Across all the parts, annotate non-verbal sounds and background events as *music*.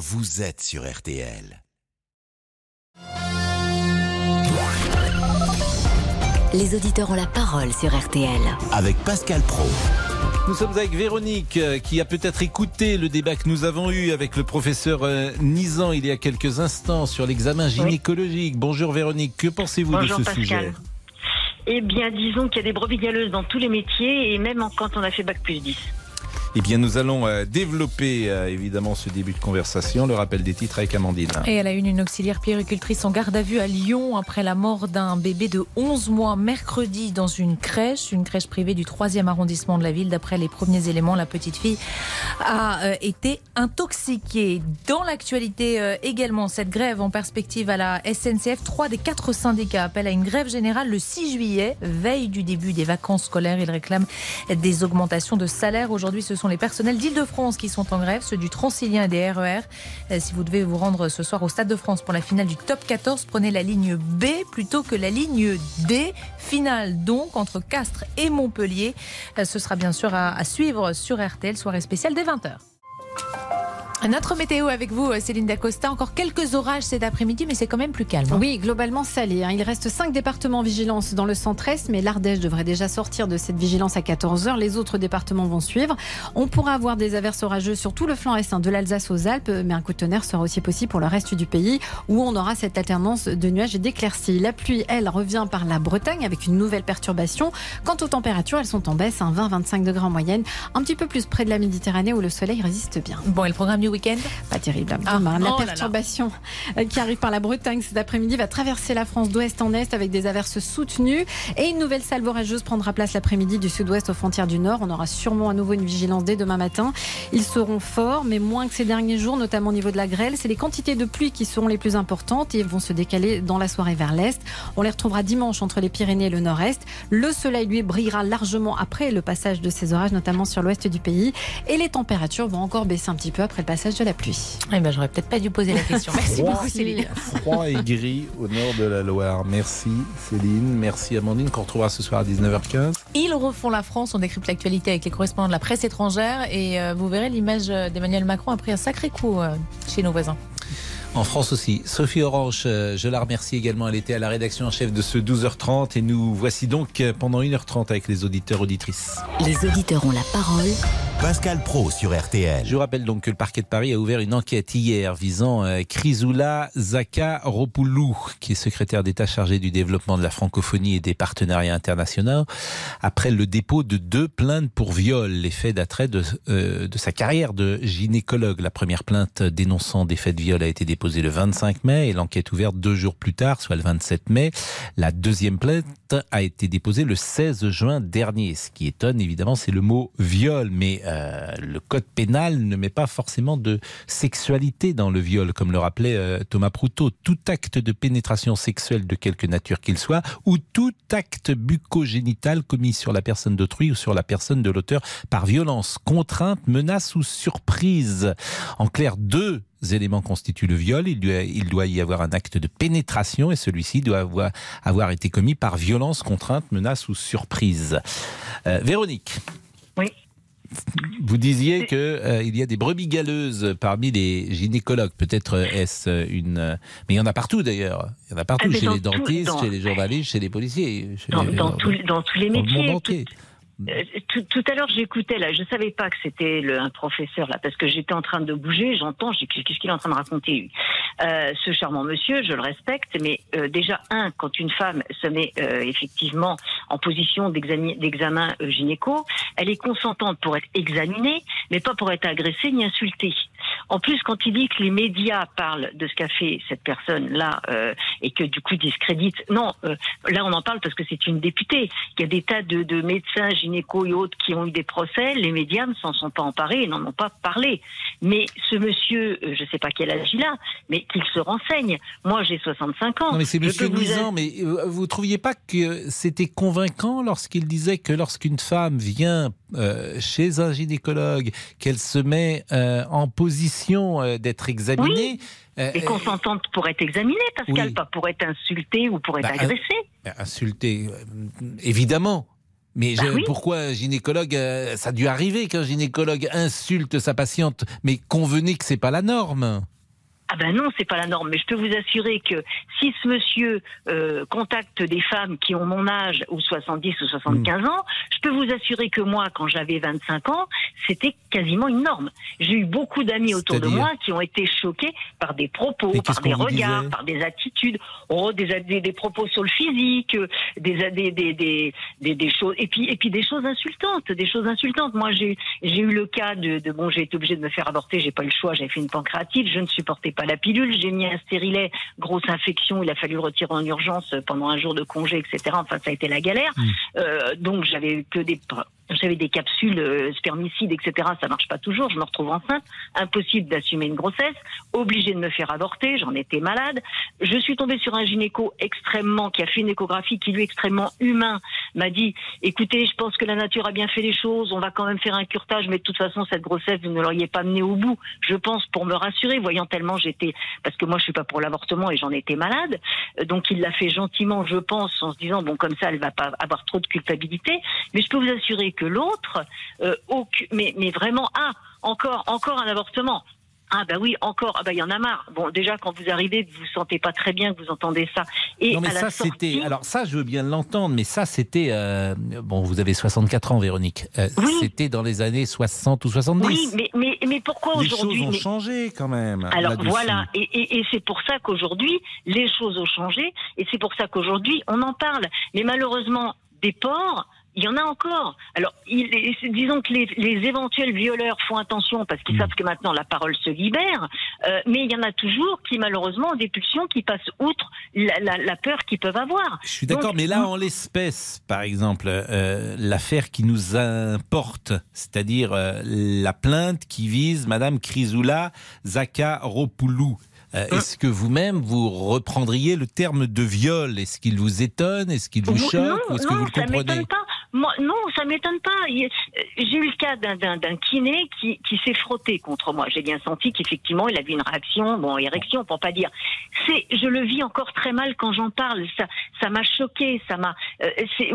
vous êtes sur RTL. Les auditeurs ont la parole sur RTL. Avec Pascal Pro. Nous sommes avec Véronique euh, qui a peut-être écouté le débat que nous avons eu avec le professeur euh, Nizan il y a quelques instants sur l'examen gynécologique. Bonjour Véronique, que pensez-vous de ce sujet? Eh bien, disons qu'il y a des brebis galeuses dans tous les métiers et même quand on a fait bac plus 10. Eh bien, nous allons euh, développer euh, évidemment ce début de conversation. Le rappel des titres avec Amandine. Et elle a une, une auxiliaire puéricultrice en garde à vue à Lyon après la mort d'un bébé de 11 mois mercredi dans une crèche, une crèche privée du 3e arrondissement de la ville. D'après les premiers éléments, la petite fille a euh, été intoxiquée. Dans l'actualité également, cette grève en perspective à la SNCF, trois des quatre syndicats appellent à une grève générale le 6 juillet, veille du début des vacances scolaires. Ils réclament des augmentations de salaire. Aujourd'hui, ce sont les personnels d'Île-de-France qui sont en grève, ceux du Transilien et des RER. Euh, si vous devez vous rendre ce soir au Stade de France pour la finale du top 14, prenez la ligne B plutôt que la ligne D. Finale donc entre Castres et Montpellier. Euh, ce sera bien sûr à, suivre sur RTL, soirée spéciale dès 20h. Notre météo avec vous, Céline Dacosta. Encore quelques orages cet après-midi, mais c'est quand même plus calme. Hein. Oui, globalement salé. Hein. Il reste 5 départements vigilance dans le centre-est, mais l'Ardèche devrait déjà sortir de cette vigilance à 14h. Les autres départements vont suivre. On pourra avoir des averses orageuses sur tout le flanc est, hein, de l'Alsace aux Alpes, mais un coup de tonnerre sera aussi possible pour le reste du pays, où on aura cette alternance de nuages et d'éclaircies. La pluie, elle, revient par la Bretagne avec une nouvelle perturbation. Quant aux températures, elles sont en baisse, 20-25 degrés en moyenne, un petit peu plus près de la Méditerranée où le soleil résiste bien. Bon, et le programme week-end Pas terrible. Ah, la oh perturbation euh, qui arrive par la Bretagne cet après-midi va traverser la France d'ouest en est avec des averses soutenues. Et une nouvelle salve orageuse prendra place l'après-midi du sud-ouest aux frontières du nord. On aura sûrement à nouveau une vigilance dès demain matin. Ils seront forts, mais moins que ces derniers jours, notamment au niveau de la grêle. C'est les quantités de pluie qui seront les plus importantes et vont se décaler dans la soirée vers l'est. On les retrouvera dimanche entre les Pyrénées et le nord-est. Le soleil, lui, brillera largement après le passage de ces orages, notamment sur l'ouest du pays. Et les températures vont encore baisser un petit peu après le passage de la pluie. Eh ben, j'aurais peut-être pas dû poser la question. *laughs* Merci beaucoup, Céline. *laughs* Froid et gris au nord de la Loire. Merci, Céline. Merci, Amandine, qu'on retrouvera ce soir à 19h15. Ils refont la France. On décrypte l'actualité avec les correspondants de la presse étrangère. Et euh, vous verrez, l'image d'Emmanuel Macron a pris un sacré coup euh, chez nos voisins. En France aussi. Sophie Orange, euh, je la remercie également. Elle était à la rédaction en chef de ce 12h30 et nous voici donc pendant 1h30 avec les auditeurs auditrices. Les auditeurs ont la parole. Pascal Pro sur RTL. Je rappelle donc que le parquet de Paris a ouvert une enquête hier visant euh, Chrysoula Zaka Ropoulou, qui est secrétaire d'État chargé du développement de la francophonie et des partenariats internationaux, après le dépôt de deux plaintes pour viol, les faits d'attrait de, euh, de sa carrière de gynécologue. La première plainte dénonçant des faits de viol a été déposée le 25 mai et l'enquête ouverte deux jours plus tard, soit le 27 mai. La deuxième plainte a été déposée le 16 juin dernier. Ce qui étonne évidemment, c'est le mot viol, mais euh, le code pénal ne met pas forcément de sexualité dans le viol, comme le rappelait euh, Thomas Proutot. Tout acte de pénétration sexuelle de quelque nature qu'il soit, ou tout acte bucogénital commis sur la personne d'autrui ou sur la personne de l'auteur par violence, contrainte, menace ou surprise. En clair, deux éléments constituent le viol. Il doit, il doit y avoir un acte de pénétration et celui-ci doit avoir, avoir, été commis par violence, contrainte, menace ou surprise. Euh, Véronique. Oui. Vous disiez qu'il euh, il y a des brebis galeuses parmi les gynécologues. Peut-être euh, est-ce une. Mais il y en a partout d'ailleurs. Il y en a partout, ah, chez les dentistes, chez les journalistes, chez les policiers. dans, dans, tous les métiers. Tout, à l'heure, j'écoutais là, je savais pas que c'était un professeur là, parce que j'étais en train de bouger. J'entends, qu'est-ce qu'il est en train de raconter euh, Ce charmant monsieur, je le respecte, mais euh, déjà un, quand une femme se met effectivement en position d'examen gynéco, elle est consentante pour être examinée, mais pas pour être agressée ni insultée. En plus, quand il dit que les médias parlent de ce qu'a fait cette personne-là euh, et que du coup discrédite, non, euh, là on en parle parce que c'est une députée. Il y a des tas de, de, médecins, gynéco et autres qui ont eu des procès. Les médias ne s'en sont pas emparés et n'en ont pas parlé. Mais ce monsieur, euh, je ne sais pas quel âge il a, mais qu'il se renseigne. Moi, j'ai 65 ans. Non, mais c'est monsieur Nizan, mais vous trouviez pas que c'était convaincant lorsqu'il disait que lorsqu'une femme vient chez un gynécologue, qu'elle se met en position euh, d'être examinée. Oui. Euh, et consentante pour être examinée, Pascal, pas pour être insultée ou pour être bah, agressée. Bah, insultée, évidemment. Mais bah pourquoi gynécologue euh, Ça a dû arriver qu'un gynécologue insulte sa patiente, mais convenez que c'est pas la norme. Ah ben non, c'est pas la norme. Mais je peux vous assurer que si ce monsieur euh, contacte des femmes qui ont mon âge, ou 70 ou 75 ans, je peux vous assurer que moi, quand j'avais 25 ans, c'était quasiment une norme. J'ai eu beaucoup d'amis autour de moi qui ont été choqués par des propos, par des regards, par des attitudes, oh, des, des, propos sur le physique, des, des, des, des, des, choses, et puis, et puis des choses insultantes, des choses insultantes. Moi, j'ai eu le cas de, de bon, j'ai été obligée de me faire avorter, j'ai pas eu le choix, j'avais fait une pancréatite, je ne supportais pas la pilule, j'ai mis un stérilet, grosse infection, il a fallu le retirer en urgence pendant un jour de congé, etc. Enfin, ça a été la galère. Mmh. Euh, donc, j'avais que des j'avais des capsules euh, spermicides, etc. Ça marche pas toujours. Je me retrouve enceinte. Impossible d'assumer une grossesse. Obligée de me faire avorter. J'en étais malade. Je suis tombée sur un gynéco extrêmement, qui a fait une échographie, qui lui extrêmement humain, m'a dit, écoutez, je pense que la nature a bien fait les choses. On va quand même faire un curtage, mais de toute façon, cette grossesse, vous ne l'auriez pas menée au bout. Je pense pour me rassurer, voyant tellement j'étais, parce que moi, je suis pas pour l'avortement et j'en étais malade. Donc, il l'a fait gentiment, je pense, en se disant, bon, comme ça, elle va pas avoir trop de culpabilité. Mais je peux vous assurer que l'autre, euh, mais, mais vraiment, ah, encore, encore un avortement. Ah bah oui, encore, ah bah il y en a marre. Bon, déjà quand vous arrivez, vous vous sentez pas très bien, que vous entendez ça. Et non mais ça c'était, alors ça je veux bien l'entendre, mais ça c'était, euh, bon vous avez 64 ans Véronique, euh, c'était dans les années 60 ou 70. Oui, mais, mais, mais pourquoi aujourd'hui Les choses ont changé quand même. Alors voilà, et, et, et c'est pour ça qu'aujourd'hui les choses ont changé, et c'est pour ça qu'aujourd'hui on en parle. Mais malheureusement, des ports il y en a encore. Alors, disons que les, éventuels violeurs font attention parce qu'ils mm. savent que maintenant la parole se libère, euh, mais il y en a toujours qui malheureusement ont des pulsions qui passent outre la, peur qu'ils peuvent avoir. Je suis d'accord, mais là, en l'espèce, par exemple, euh, l'affaire qui nous importe, c'est-à-dire euh, la plainte qui vise Madame Chrysoula Zakaropoulou, euh, hein? est-ce que vous-même, vous reprendriez le terme de viol? Est-ce qu'il vous étonne? Est-ce qu'il vous choque? Ou est-ce que vous le comprenez? pas. Moi, non, ça m'étonne pas. J'ai eu le cas d'un kiné qui, qui s'est frotté contre moi. J'ai bien senti qu'effectivement, il avait une réaction, bon, érection pour pas dire. C'est, je le vis encore très mal quand j'en parle. Ça, ça m'a choqué. Ça m'a. Euh,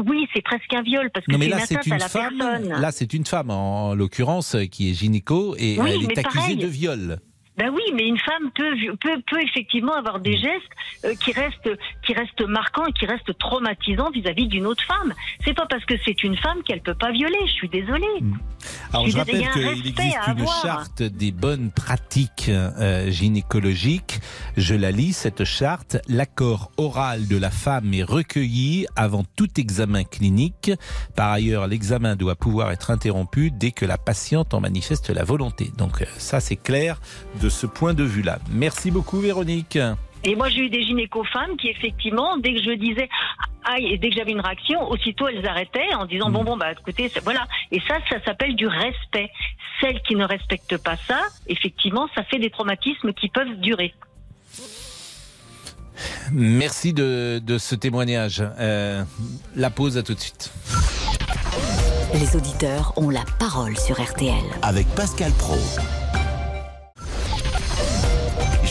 oui, c'est presque un viol parce que c'est une atteinte à la femme, personne. Là, c'est une femme en l'occurrence qui est gynéco et elle est accusée de viol. Ben oui, mais une femme peut, peut, peut effectivement avoir des gestes euh, qui restent, qui restent marquants et qui restent traumatisants vis-à-vis d'une autre femme. C'est pas parce que c'est une femme qu'elle peut pas violer. Je suis désolée. Mm. Alors je, rappelle qu'il existe une charte des bonnes pratiques euh, gynécologiques. Je la lis cette charte. L'accord oral de la femme est recueilli avant tout examen clinique. Par ailleurs, l'examen doit pouvoir être interrompu dès que la patiente en manifeste la volonté. Donc euh, ça c'est clair de ce point de vue-là. Merci beaucoup Véronique. Et moi, j'ai eu des gynéco-femmes qui, effectivement, dès que je disais aïe, et dès que j'avais une réaction, aussitôt elles arrêtaient en disant bon, mm. bon, bah écoutez, voilà. Et ça, ça s'appelle du respect. Celles qui ne respectent pas ça, effectivement, ça fait des traumatismes qui peuvent durer. Merci de, ce témoignage. Euh, la pause, à tout de suite. Les auditeurs ont la parole sur RTL. Avec Pascal Pro.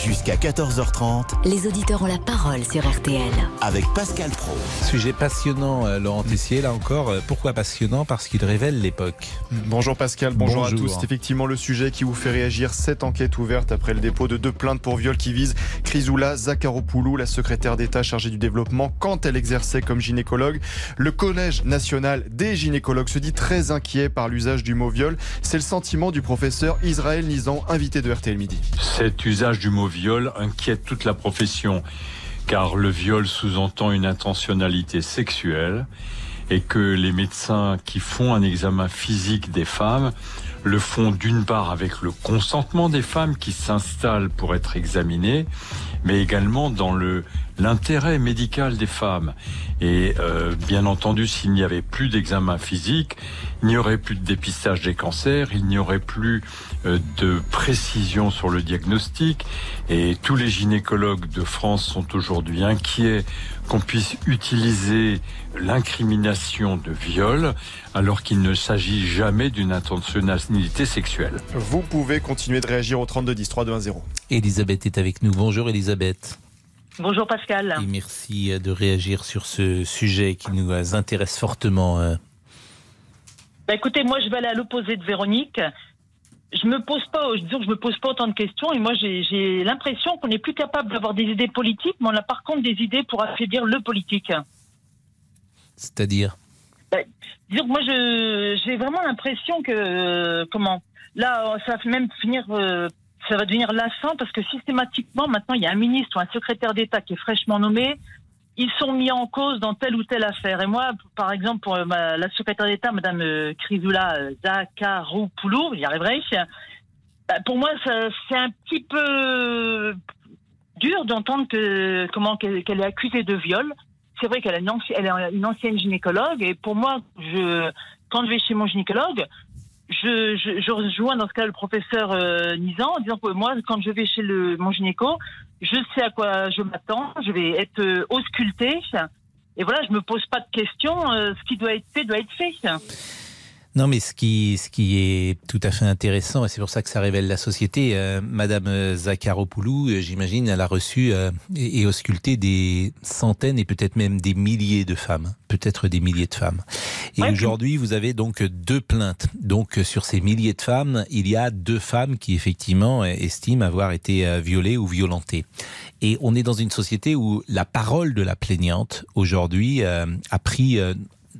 Jusqu'à 14h30, les auditeurs ont la parole sur RTL. Avec Pascal Pro. Sujet passionnant, euh, Laurent Tessier, là encore. Euh, pourquoi passionnant? Parce qu'il révèle l'époque. Bonjour Pascal, bonjour, à tous. C'est effectivement le sujet qui vous fait réagir. Cette enquête ouverte après le dépôt de deux plaintes pour viol qui visent Chrysoula Zakharopoulou, la secrétaire d'État chargée du développement, quand elle exerçait comme gynécologue. Le Collège national des gynécologues se dit très inquiet par l'usage du mot viol. C'est le sentiment du professeur Israël Nizan, invité de RTL Midi. Cet usage du mot viol inquiète toute la profession, car le viol sous-entend une intentionnalité sexuelle et que les médecins qui font un examen physique des femmes le font d'une part avec le consentement des femmes qui s'installent pour être examinées, mais également dans le l'intérêt médical des femmes. Et euh, bien entendu, s'il n'y avait plus d'examen physique, il n'y aurait plus de dépistage des cancers, il n'y aurait plus euh, de précision sur le diagnostic. Et tous les gynécologues de France sont aujourd'hui inquiets qu'on puisse utiliser l'incrimination de viol alors qu'il ne s'agit jamais d'une intentionnalité sexuelle. Vous pouvez continuer de réagir au 32 10 3 2 1 0. Elisabeth est avec nous. Bonjour Elisabeth. Bonjour Pascal. Et merci de réagir sur ce sujet qui nous intéresse fortement. Euh. Bah écoutez, moi je vais aller à l'opposé de Véronique. Je me pose pas, disons que je me pose pas autant de questions et moi j'ai l'impression qu'on n'est plus capable d'avoir des idées politiques, mais on a par contre des idées pour affaiblir le politique. C'est-à-dire? Bah, Disons que moi j'ai vraiment l'impression que euh, comment? Là ça va même finir euh, ça va devenir lassant parce que systématiquement maintenant il y a un ministre ou un secrétaire d'État qui est fraîchement nommé ils sont mis en cause dans telle ou telle affaire. Et moi, par exemple, pour euh, la secrétaire d'État, Madame euh, Chrysoula euh, Zakharopoulou, j'y arriverai, bah, pour moi, c'est un petit peu dur d'entendre comment qu'elle est accusée de viol. C'est vrai qu'elle est une ancienne gynécologue, et pour moi, quand je vais chez mon gynécologue, je, je, je, rejoins dans ce cas le professeur euh, Nizan en disant que moi, quand je vais chez le, mon gynéco, je sais à quoi je m'attends, je vais être euh, auscultée. Et voilà, je me pose pas de questions. Euh, ce qui doit être fait doit être fait. Non, mais ce qui, ce qui est tout à fait intéressant, et c'est pour ça que ça révèle la société, euh, Madame Zakharopoulou, euh, j'imagine, elle a reçu euh, et, ausculté des centaines et peut-être même des milliers de femmes, peut-être des milliers de femmes. Et aujourd'hui, vous avez donc deux plaintes. Donc sur ces milliers de femmes, il y a deux femmes qui effectivement estiment avoir été violées ou violentées. Et on est dans une société où la parole de la plaignante aujourd'hui a pris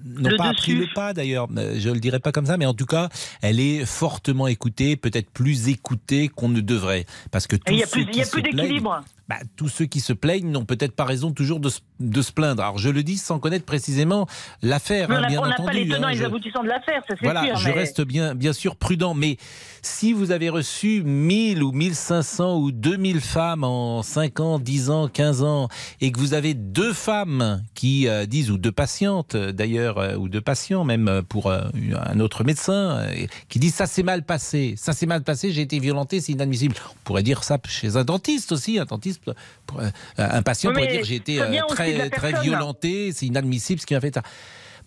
n'ont pas appris le pas d'ailleurs, je ne le dirais pas comme ça, mais en tout cas, elle est fortement écoutée, peut-être plus écoutée qu'on ne devrait. Parce que il y a plus, d'équilibre. Bah, tous ceux qui se plaignent n'ont peut-être pas raison toujours de, de, se plaindre. Alors je le dis sans connaître précisément l'affaire, hein, bien. On n'a pas les tenants et les aboutissants de l'affaire, ça c'est voilà, je reste bien, bien sûr prudent. Mais si vous avez reçu 1000 ou 1500 ou 2000 femmes en 5 ans, 10 ans, 15 ans, et que vous avez deux femmes qui euh, disent, ou deux patientes d'ailleurs, euh, ou deux patients même euh, pour un autre médecin, qui disent ça s'est mal passé, ça s'est mal passé, j'ai été violenté, c'est inadmissible. On pourrait dire ça chez un dentiste aussi, un dentiste euh, un patient pourrait dire j'ai été euh, très, très violenté, c'est inadmissible ce qui a fait ça.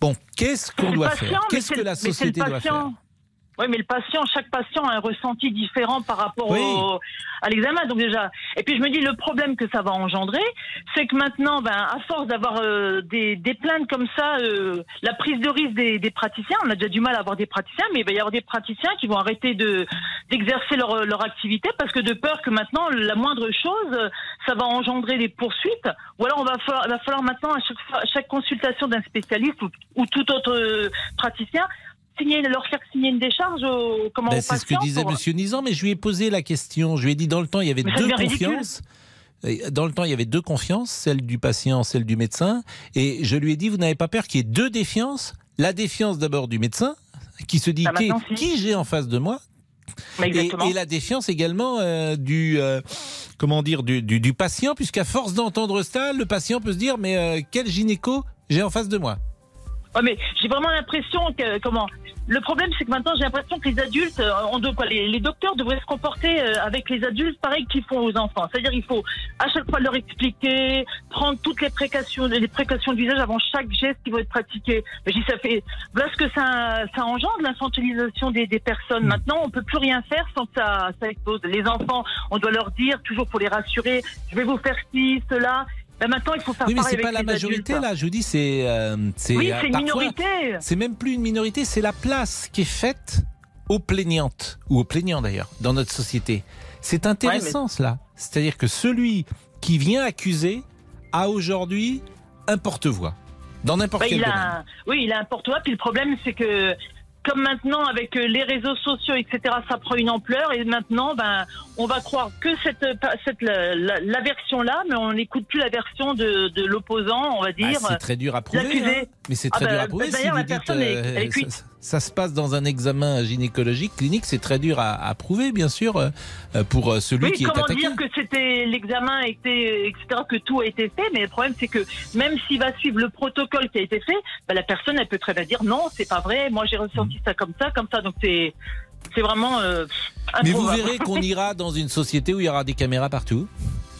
Bon, qu'est-ce qu'on doit faire? Qu'est-ce que la société doit faire? Oui, mais le patient, chaque patient a un ressenti différent par rapport au, à l'examen. Donc déjà, et puis je me dis le problème que ça va engendrer, c'est que maintenant, ben, à force d'avoir euh, des, des, plaintes comme ça, euh, la prise de risque des, des, praticiens, on a déjà du mal à avoir des praticiens, mais il va y avoir des praticiens qui vont arrêter de d'exercer leur, leur activité parce que de peur que maintenant la moindre chose, ça va engendrer des poursuites. Ou alors on va falloir, va falloir maintenant à chaque, à chaque consultation d'un spécialiste ou, ou tout autre euh, praticien signer, leur faire signer une décharge comment ben, C'est ce que disait Monsieur Nizan, mais je lui ai posé la question. Je lui ai dit dans le temps, il y avait deux confiances. Dans le temps, il y avait deux confiances, celle du patient, celle du médecin. Et je lui ai dit, vous n'avez pas peur qu'il y ait deux défiances? La défiance d'abord du médecin, qui se dit bah, qui, j'ai en face de moi, et, la défiance également euh, du euh, comment dire du, du, patient, puisqu'à force d'entendre ça, le patient peut se dire mais euh, quel gynéco j'ai en face de moi? Mais j'ai vraiment l'impression que comment le problème c'est que maintenant j'ai l'impression que les adultes, euh, on quoi, les, docteurs devraient se comporter euh, avec les adultes pareil qu'ils font aux enfants. C'est-à-dire il faut à chaque fois leur expliquer, prendre toutes les précautions, les précautions d'usage avant chaque geste qui va être pratiqué. Mais je ça fait voilà ce que ça, ça engendre l'infantilisation des, des personnes. Mm. Maintenant on peut plus rien faire sans que ça, ça explose. Les enfants, on doit leur dire toujours pour les rassurer, je vais vous faire ci, cela. Ben, maintenant, il faut faire Oui, mais c'est pas la majorité là. Je vous dis, c'est euh, c'est oui, c'est une minorité. C'est même plus une minorité, c'est la place qui est faite aux plaignantes ou aux plaignants d'ailleurs dans notre société. C'est intéressant cela. C'est-à-dire que celui qui vient accuser a aujourd'hui un porte-voix dans n'importe ben, quel domaine. Oui, il a un porte-voix. Puis le problème, c'est que comme maintenant avec euh, les réseaux sociaux, etc., ça prend une ampleur et maintenant, ben, on va croire que cette, cette la, la version-là, mais on n'écoute plus la version de, de l'opposant, on va bah, dire. c'est très dur à prouver. Hein. Mais c'est très ah, dur bah, à prouver. Bah, si la personne est, elle est euh, ça se passe dans un examen gynécologique clinique, c'est très dur à, prouver, bien sûr, euh, pour euh, celui qui est attaqué. Comment dire que c'était l'examen était etc. que tout a été fait, mais le problème c'est que même s'il va suivre le protocole qui a été fait, bah, la personne elle peut très bien dire non, c'est pas vrai, moi j'ai ressenti mm. ça comme ça, comme ça, donc c'est c'est vraiment. Euh, mais vous verrez qu'on *laughs* ira dans une société où il y aura des caméras partout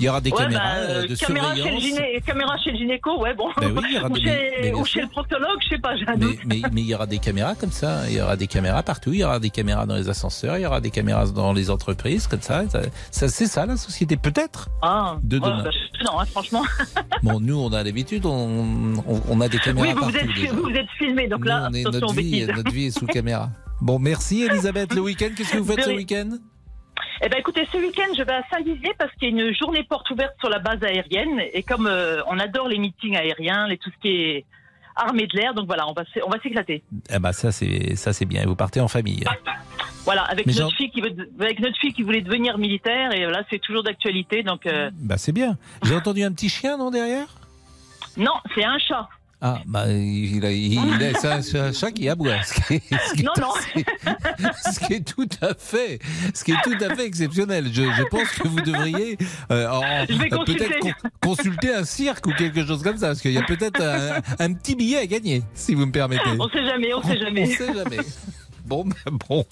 Il y aura des caméras bah, euh, de caméra surveillance. Chez le chez le gynéco, ouais, bon. Oui, il y aura *laughs* ou, chez, ou chez, le proctologue, je sais pas, mais, mais, mais, il y aura des caméras comme ça. Il y aura des caméras partout. Il y aura des caméras dans les ascenseurs. Il y aura des caméras dans les entreprises, comme ça. ça, c'est ça, la société, peut-être. Ah, de demain. Bah, non, hein, franchement. *laughs* bon, nous, on a l'habitude. On, on, a des caméras oui, vous partout. Vous êtes, vous êtes filmé, donc là, notre, vie, notre vie est sous caméra. Bon, merci Elisabeth. Le week-end, qu'est-ce que vous faites ce week-end? Eh ben écoutez, ce week-end, je vais à Saint-Dizier parce qu'il y a une journée porte ouverte sur la base aérienne. Et comme euh, on adore les meetings aériens, les, tout ce qui est armée de l'air, donc voilà, on va, on va s'éclater. Eh ben ça c'est ça c'est bien. Et vous partez en famille. Voilà, avec notre fille qui veut, avec notre fille qui voulait devenir militaire et là c'est toujours d'actualité, donc. Euh... Bah c'est bien. J'ai entendu un petit chien non derrière? Non, c'est un chat. Ah, bah, il, a, il, c'est un, chat qui aboie. Ce qui est, non, non. Ce qui est tout à fait, ce qui est tout à fait exceptionnel. Je, je pense que vous devriez euh, peut-être consulter un cirque ou quelque chose comme ça, parce qu'il y a peut-être un, petit billet à gagner, si vous me permettez. On sait jamais, on sait jamais. On sait jamais. Bon, bon,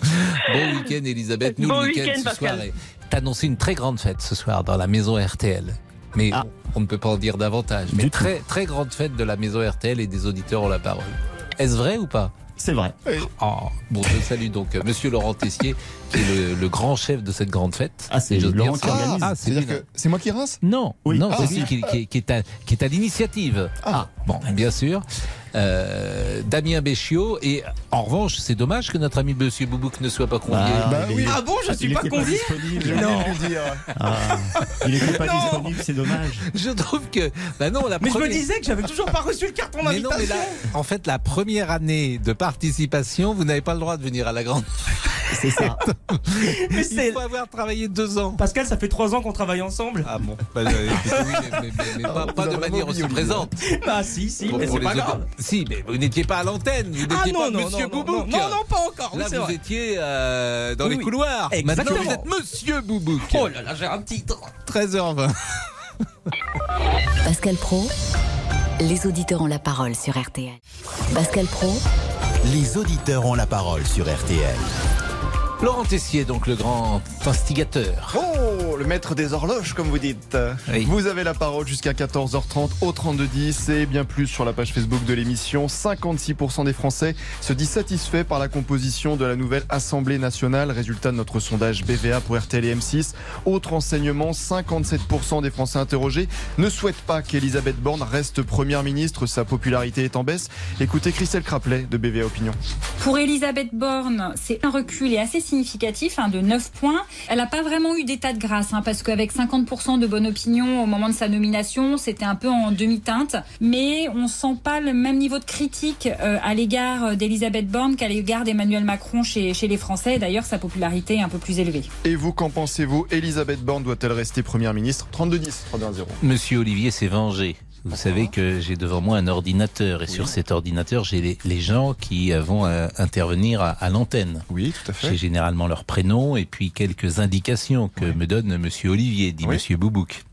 bon week-end, Elisabeth. Nous, le week-end ce soir, t'as annoncé une très grande fête ce soir dans la maison RTL. Mais ah. on ne peut pas en dire davantage. Mais très, très grande fête de la maison RTL et des auditeurs ont la parole. Est-ce vrai ou pas? C'est vrai. Oh, bon, je salue donc euh, Monsieur Laurent Tessier, qui est le, grand chef de cette grande fête. Ah, c'est Laurent qui organise. Ah, c'est moi qui rince? Non, non, c'est lui qui, qui, est à, qui est à l'initiative. Ah, bon, bien sûr. Euh, Damien Béchiot. Et en revanche, c'est dommage que notre ami Monsieur Boubouk ne soit pas convié. Ah, bah oui. ah bon, je ne suis pas convié Non. Ah, il n'était pas disponible, c'est dommage. Je trouve que. Bah non, la mais je me disais que j'avais toujours pas reçu le carton d'invitation. Mais non, mais là, en fait, la première année de participation, vous n'avez pas le droit de venir à la grande. *laughs* C'est ça. mais Il faut avoir travaillé deux ans. Pascal, ça fait trois ans qu'on travaille ensemble. Ah bon bah, oui, mais, pas, de manière aussi présente. Bah si, si, mais c'est pas grave. Si, mais vous n'étiez pas à l'antenne. Vous n'étiez ah, pas non, Monsieur Boubouk. Non, non, pas encore. Là, vous étiez euh, dans les couloirs. Exactement. Maintenant, vous êtes Monsieur Boubouk. Oh là là, j'ai un titre. 13h20. Pascal Pro, les auditeurs ont la parole sur RTL. Pascal Pro, les auditeurs ont la parole sur RTL. Laurent Tessier, donc le grand instigateur. Oh, le maître des horloges, comme vous dites. Vous avez la parole jusqu'à 14h30 au 3210 et bien plus sur la page Facebook de l'émission. 56% des Français se disent satisfaits par la composition de la nouvelle Assemblée nationale. Résultat de notre sondage BVA pour RTL et M6. Autre enseignement, 57% des Français interrogés ne souhaitent pas qu'Elisabeth Borne reste première ministre. Sa popularité est en baisse. Écoutez Christelle Craplet de BVA Opinion. Pour Elisabeth Borne, c'est un recul et assez significatif hein, de 9 points. Elle n'a pas vraiment eu d'état de grâce, hein, parce qu'avec 50% de bonne opinion au moment de sa nomination, c'était un peu en demi-teinte. Mais on sent pas le même niveau de critique euh, à l'égard d'Elisabeth Borne qu'à l'égard d'Emmanuel Macron chez, chez les Français. D'ailleurs, sa popularité est un peu plus élevée. Et vous, qu'en pensez-vous? Elisabeth Borne doit-elle rester Première ministre? 32-10, 0 Monsieur Olivier s'est vengé. Vous savez que j'ai devant moi un ordinateur et sur cet ordinateur, j'ai les, gens qui vont euh, intervenir à, l'antenne. Oui, tout à fait. J'ai généralement leur prénom et puis quelques indications que me donne Monsieur Olivier, dit Monsieur Boubouk.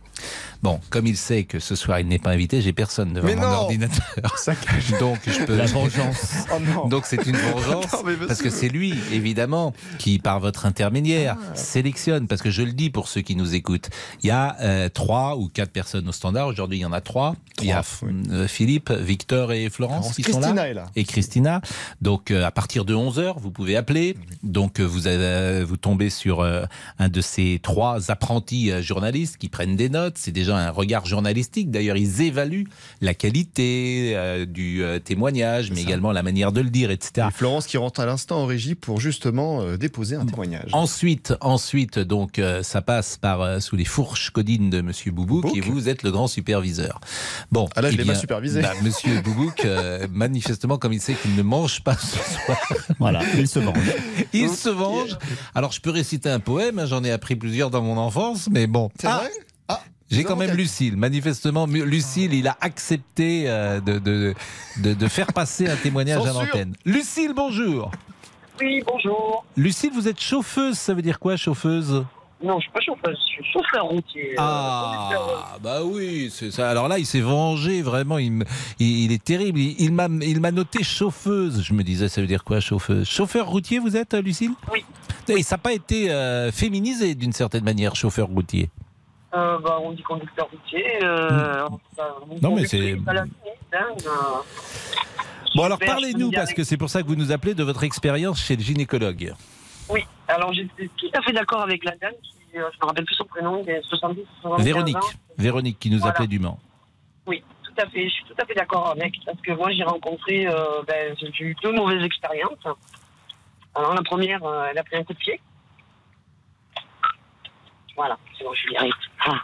Bon, comme il sait que ce soir il n'est pas invité, j'ai personne devant mon ordinateur. *laughs* Ça cache. Donc je peux. La vengeance. *laughs* Oh Donc c'est une *laughs* vengeance parce que c'est lui, évidemment, qui par votre intermédiaire ah. sélectionne. Parce que je le dis pour ceux qui nous écoutent, il y a euh, trois ou quatre personnes au standard. Aujourd'hui, il y en a trois. il y a euh, Philippe, Victor et Florence qui sont là. Est là. Et Christina. Donc euh, à partir de 11 h vous pouvez appeler. Donc vous avez, vous tombez sur un de ces trois apprentis journalistes qui prennent des notes. C'est déjà un regard journalistique. D'ailleurs, ils évaluent la qualité euh, du euh, témoignage, mais également la manière de le dire, etc. Et Florence qui rentre à l'instant en régie pour justement euh, déposer un témoignage. Ensuite, ensuite, donc, ça passe par sous les fourches codines de Monsieur Boubouk, et vous êtes le grand superviseur. Bon, ah là, je eh l'ai pas supervisé. Bah, Monsieur *laughs* Boubouk, manifestement, comme il sait qu'il ne mange pas ce soir, *laughs* voilà, il se venge. il se venge. Alors, je peux réciter un poème. Hein, j'en ai appris plusieurs dans mon enfance, mais bon. C'est vrai j'ai quand même Lucille. Manifestement, Lucille, il a accepté euh, de, de, de, faire passer un témoignage à l'antenne. Lucille, bonjour. Oui, bonjour. Lucille, vous êtes chauffeuse, ça veut dire quoi, chauffeuse? Non, je suis pas chauffeuse, je suis chauffeur routier. Euh, ah, bah oui, c'est ça. Alors là, il s'est vengé, vraiment, il, il, est terrible. Il, m'a, il m'a noté chauffeuse. Je me disais, ça veut dire quoi, chauffeuse? Chauffeur routier, vous êtes, Lucille? Oui. Et ça n'a pas été euh, féminisé d'une certaine manière, chauffeur routier? Euh, bah, On dit conducteur routier. Euh, hmm. non, mais c'est. Hein, bon, alors parlez-nous, parce que c'est pour ça que vous nous appelez, de votre expérience chez le gynécologue. Oui, alors j'étais tout à fait d'accord avec la dame qui, je me rappelle plus son prénom, 70, 70 Véronique. Véronique qui nous appelait du Mans. Oui, tout à fait. Je suis tout à fait d'accord avec. Parce que moi, j'ai rencontré, ben, j'ai eu deux mauvaises expériences. Alors, la première, elle a pris un coup de pied. Voilà, c'est bon, je lui arrive. Ah,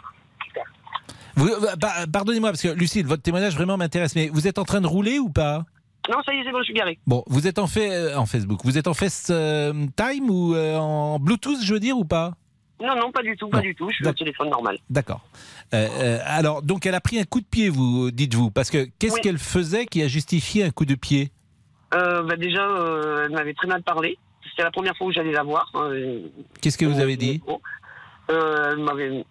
euh, bah, pardonnez-moi, parce que Lucille, votre témoignage vraiment m'intéresse, mais vous êtes en train de rouler ou pas? Non, ça y est, c'est bon, je suis garé. Bon, vous êtes en, fait, euh, en Facebook, vous êtes en FaceTime euh, ou en Bluetooth, je veux dire, ou pas? Non, non, pas du tout, pas du tout. Je suis au téléphone normal. D'accord. alors, donc, elle a pris un coup de pied, vous dites-vous, parce que qu'est-ce qu'elle faisait qui a justifié un coup de pied? Bah, Déjà, elle m'avait très mal parlé. C'était la première fois où j'allais la voir. Hein, qu'est-ce que vous avez dit? Euh, elle m'avait.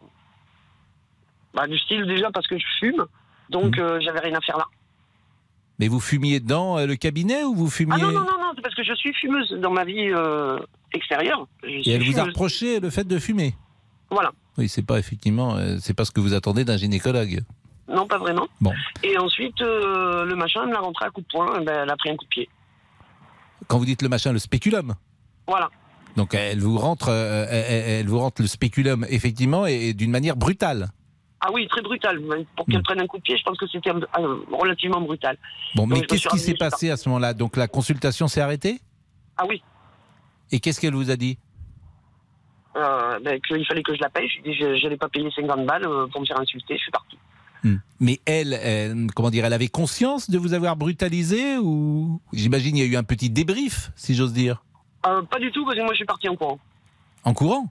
Bah, du style déjà parce que je fume, donc mhm. euh, j'avais rien à faire là. Mais vous fumiez dans euh, le cabinet ou vous fumiez. Ah non, non, non, non c'est parce que je suis fumeuse dans ma vie extérieure. Et elle vous a reproché le fait de fumer Voilà. Oui, c'est pas effectivement, c'est pas ce que vous attendez d'un gynécologue. Non, pas vraiment. Bon. Et ensuite, le machin, elle me l'a rentré à coup de poing, ben, elle a pris un coup de pied. Quand vous dites le machin, le spéculum Voilà. Donc elle vous rentre, euh, elle, vous rentre le spéculum effectivement et, d'une manière brutale. Ah oui, très brutale. Pour qu'elle hmm. prenne un coup de pied, je pense que c'était euh, relativement brutal. Bon, mais qu'est-ce qui s'est passé à ce moment-là? Donc la consultation s'est arrêtée? Ah oui. Et qu'est-ce qu'elle vous a dit? Euh, ben, Qu'il fallait que je la paye. Je lui ai dit je n'allais pas payer 50 balles pour me faire insulter. Je suis parti. Hmm. Mais elle, comment dire, elle avait conscience de vous avoir brutalisé ou j'imagine il y a eu un petit débrief, si j'ose dire. Euh, pas du tout, parce que moi je suis parti en courant. En courant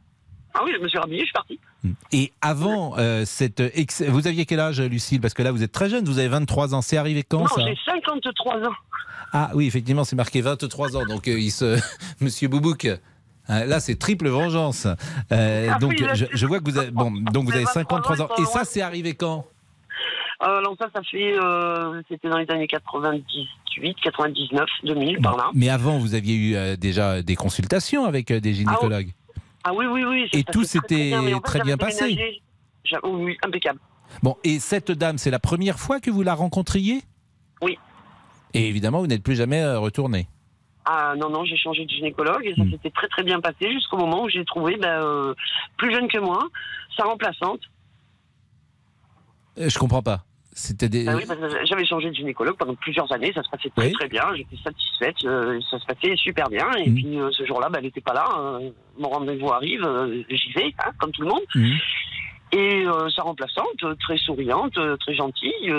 Ah oui, je me suis rhabillé, je suis parti. Hmm. Et avant euh, cette. Vous aviez quel âge, Lucille? Parce que là, vous êtes très jeune, vous avez 23 ans. C'est arrivé quand non, j'ai 53 ans. Ah oui, effectivement, c'est marqué 23 ans. Donc, euh, il se... *laughs* Monsieur Boubouk. Là, c'est triple vengeance. Ah donc, je, vois que vous avez, bon, donc vous avez 53 ans. Et ça, c'est arrivé quand? Alors ça, ça fait, c'était dans les années 98, 99, 2000, par là. Mais avant, vous aviez eu euh, déjà des consultations avec euh, des gynécologues. Ah, oui, oui, oui. Et tout s'était très, bien, passé. Oui, impeccable. Bon, et cette dame, c'est la première fois que vous la rencontriez? Oui. Et évidemment, vous n'êtes plus jamais euh, retourné. Ah non, non, j'ai changé de gynécologue et ça hmm. s'était très très bien passé jusqu'au moment où j'ai trouvé, ben, plus jeune que moi, sa remplaçante. Je comprends pas. C'était des... Ah j'avais changé de gynécologue pendant plusieurs années, ça se passait très très bien, j'étais satisfaite, euh, ça se passait super bien. Et mm. puis euh, ce jour-là, bah, elle n'était pas là. Euh, mon rendez-vous arrive, j'y vais, hein, comme tout le monde. Mm. Et sa remplaçante, très souriante, très gentille,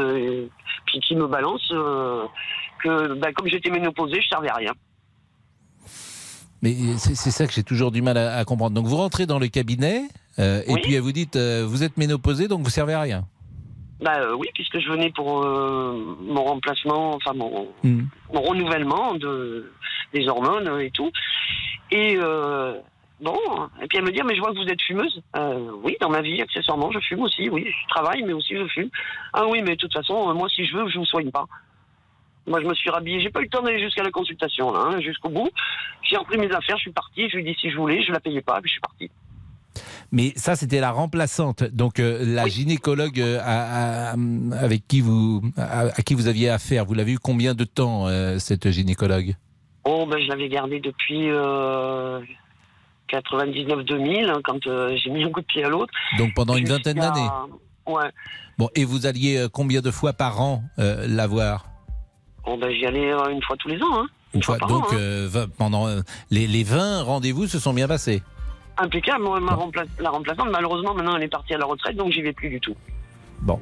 puis qui me balance que bah, comme j'étais ménopausée, je servais à rien. Mais c'est ça que j'ai toujours du mal à, comprendre. Donc vous rentrez dans le cabinet et puis elle vous dit vous êtes ménopausée donc vous servez à rien. Bah euh, oui, puisque je venais pour euh, mon remplacement, enfin mon, hmm. mon renouvellement de, des hormones et tout. Et euh, bon, et puis elle me dit, mais je vois que vous êtes fumeuse. oui, dans ma vie, accessoirement, je fume aussi. Oui, je travaille, mais aussi je fume. Ah oui, mais de toute façon, moi, si je veux, je vous soigne pas. Moi, je me suis rhabillée. J'ai pas eu le temps d'aller jusqu'à la consultation, là, hein, jusqu'au bout. J'ai repris mes affaires, je suis partie. Je lui ai dit si je voulais, je la payais pas, puis je suis partie. Mais ça, c'était la remplaçante. Donc, euh, la gynécologue euh, avec qui vous, à, qui vous aviez affaire, vous l'avez eu combien de temps, euh, cette gynécologue? Oh, ben, je l'avais gardée depuis 99-2000, hein, quand j'ai mis un coup de pied à l'autre. Donc, pendant une vingtaine d'années Ouais. Bon, et vous alliez combien de fois par an la voir? Oh, ben, j'y allais une fois tous les ans. Hein. Une, fois, donc, hein. pendant les, les 20 rendez-vous se sont bien passés impeccable. Moi, ma la remplaçante, malheureusement, maintenant, elle est partie à la retraite, donc j'y vais plus du tout. Bon.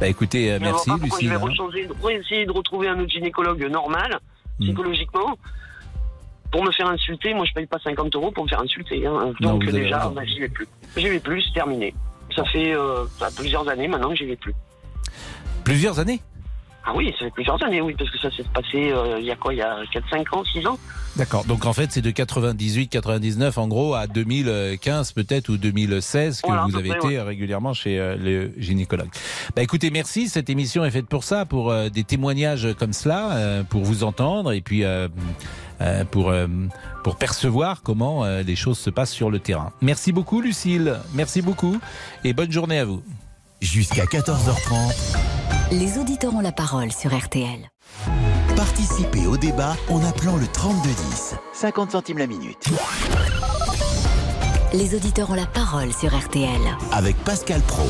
Bah écoutez, euh, merci Lucie. Je vais hein. essayer de retrouver un autre gynécologue normal, hmm. psychologiquement. Pour me faire insulter, moi je paye pas 50 euros pour me faire insulter. Hein. Donc déjà, bah, j'y vais plus. J'y vais plus, c'est terminé. Ça fait euh, bah, plusieurs années maintenant que j'y vais plus. Plusieurs années? Ah oui, ça fait plusieurs années, oui, parce que ça s'est passé euh, il y a quoi, il y a 4, 5 ans, 6 ans D'accord, donc en fait c'est de 98, 99 en gros à 2015 peut-être ou 2016 que vous avez été régulièrement chez euh, le gynécologue. Bah écoutez, merci, cette émission est faite pour ça, pour euh, des témoignages comme cela, pour vous entendre et puis pour, pour percevoir comment les choses se passent sur le terrain. Merci beaucoup Lucille, merci beaucoup et bonne journée à vous. Jusqu'à 14h30. Les auditeurs ont la parole sur RTL. Participez au débat en appelant le 3210. 50 centimes la minute. Les auditeurs ont la parole sur RTL. Avec Pascal Pro.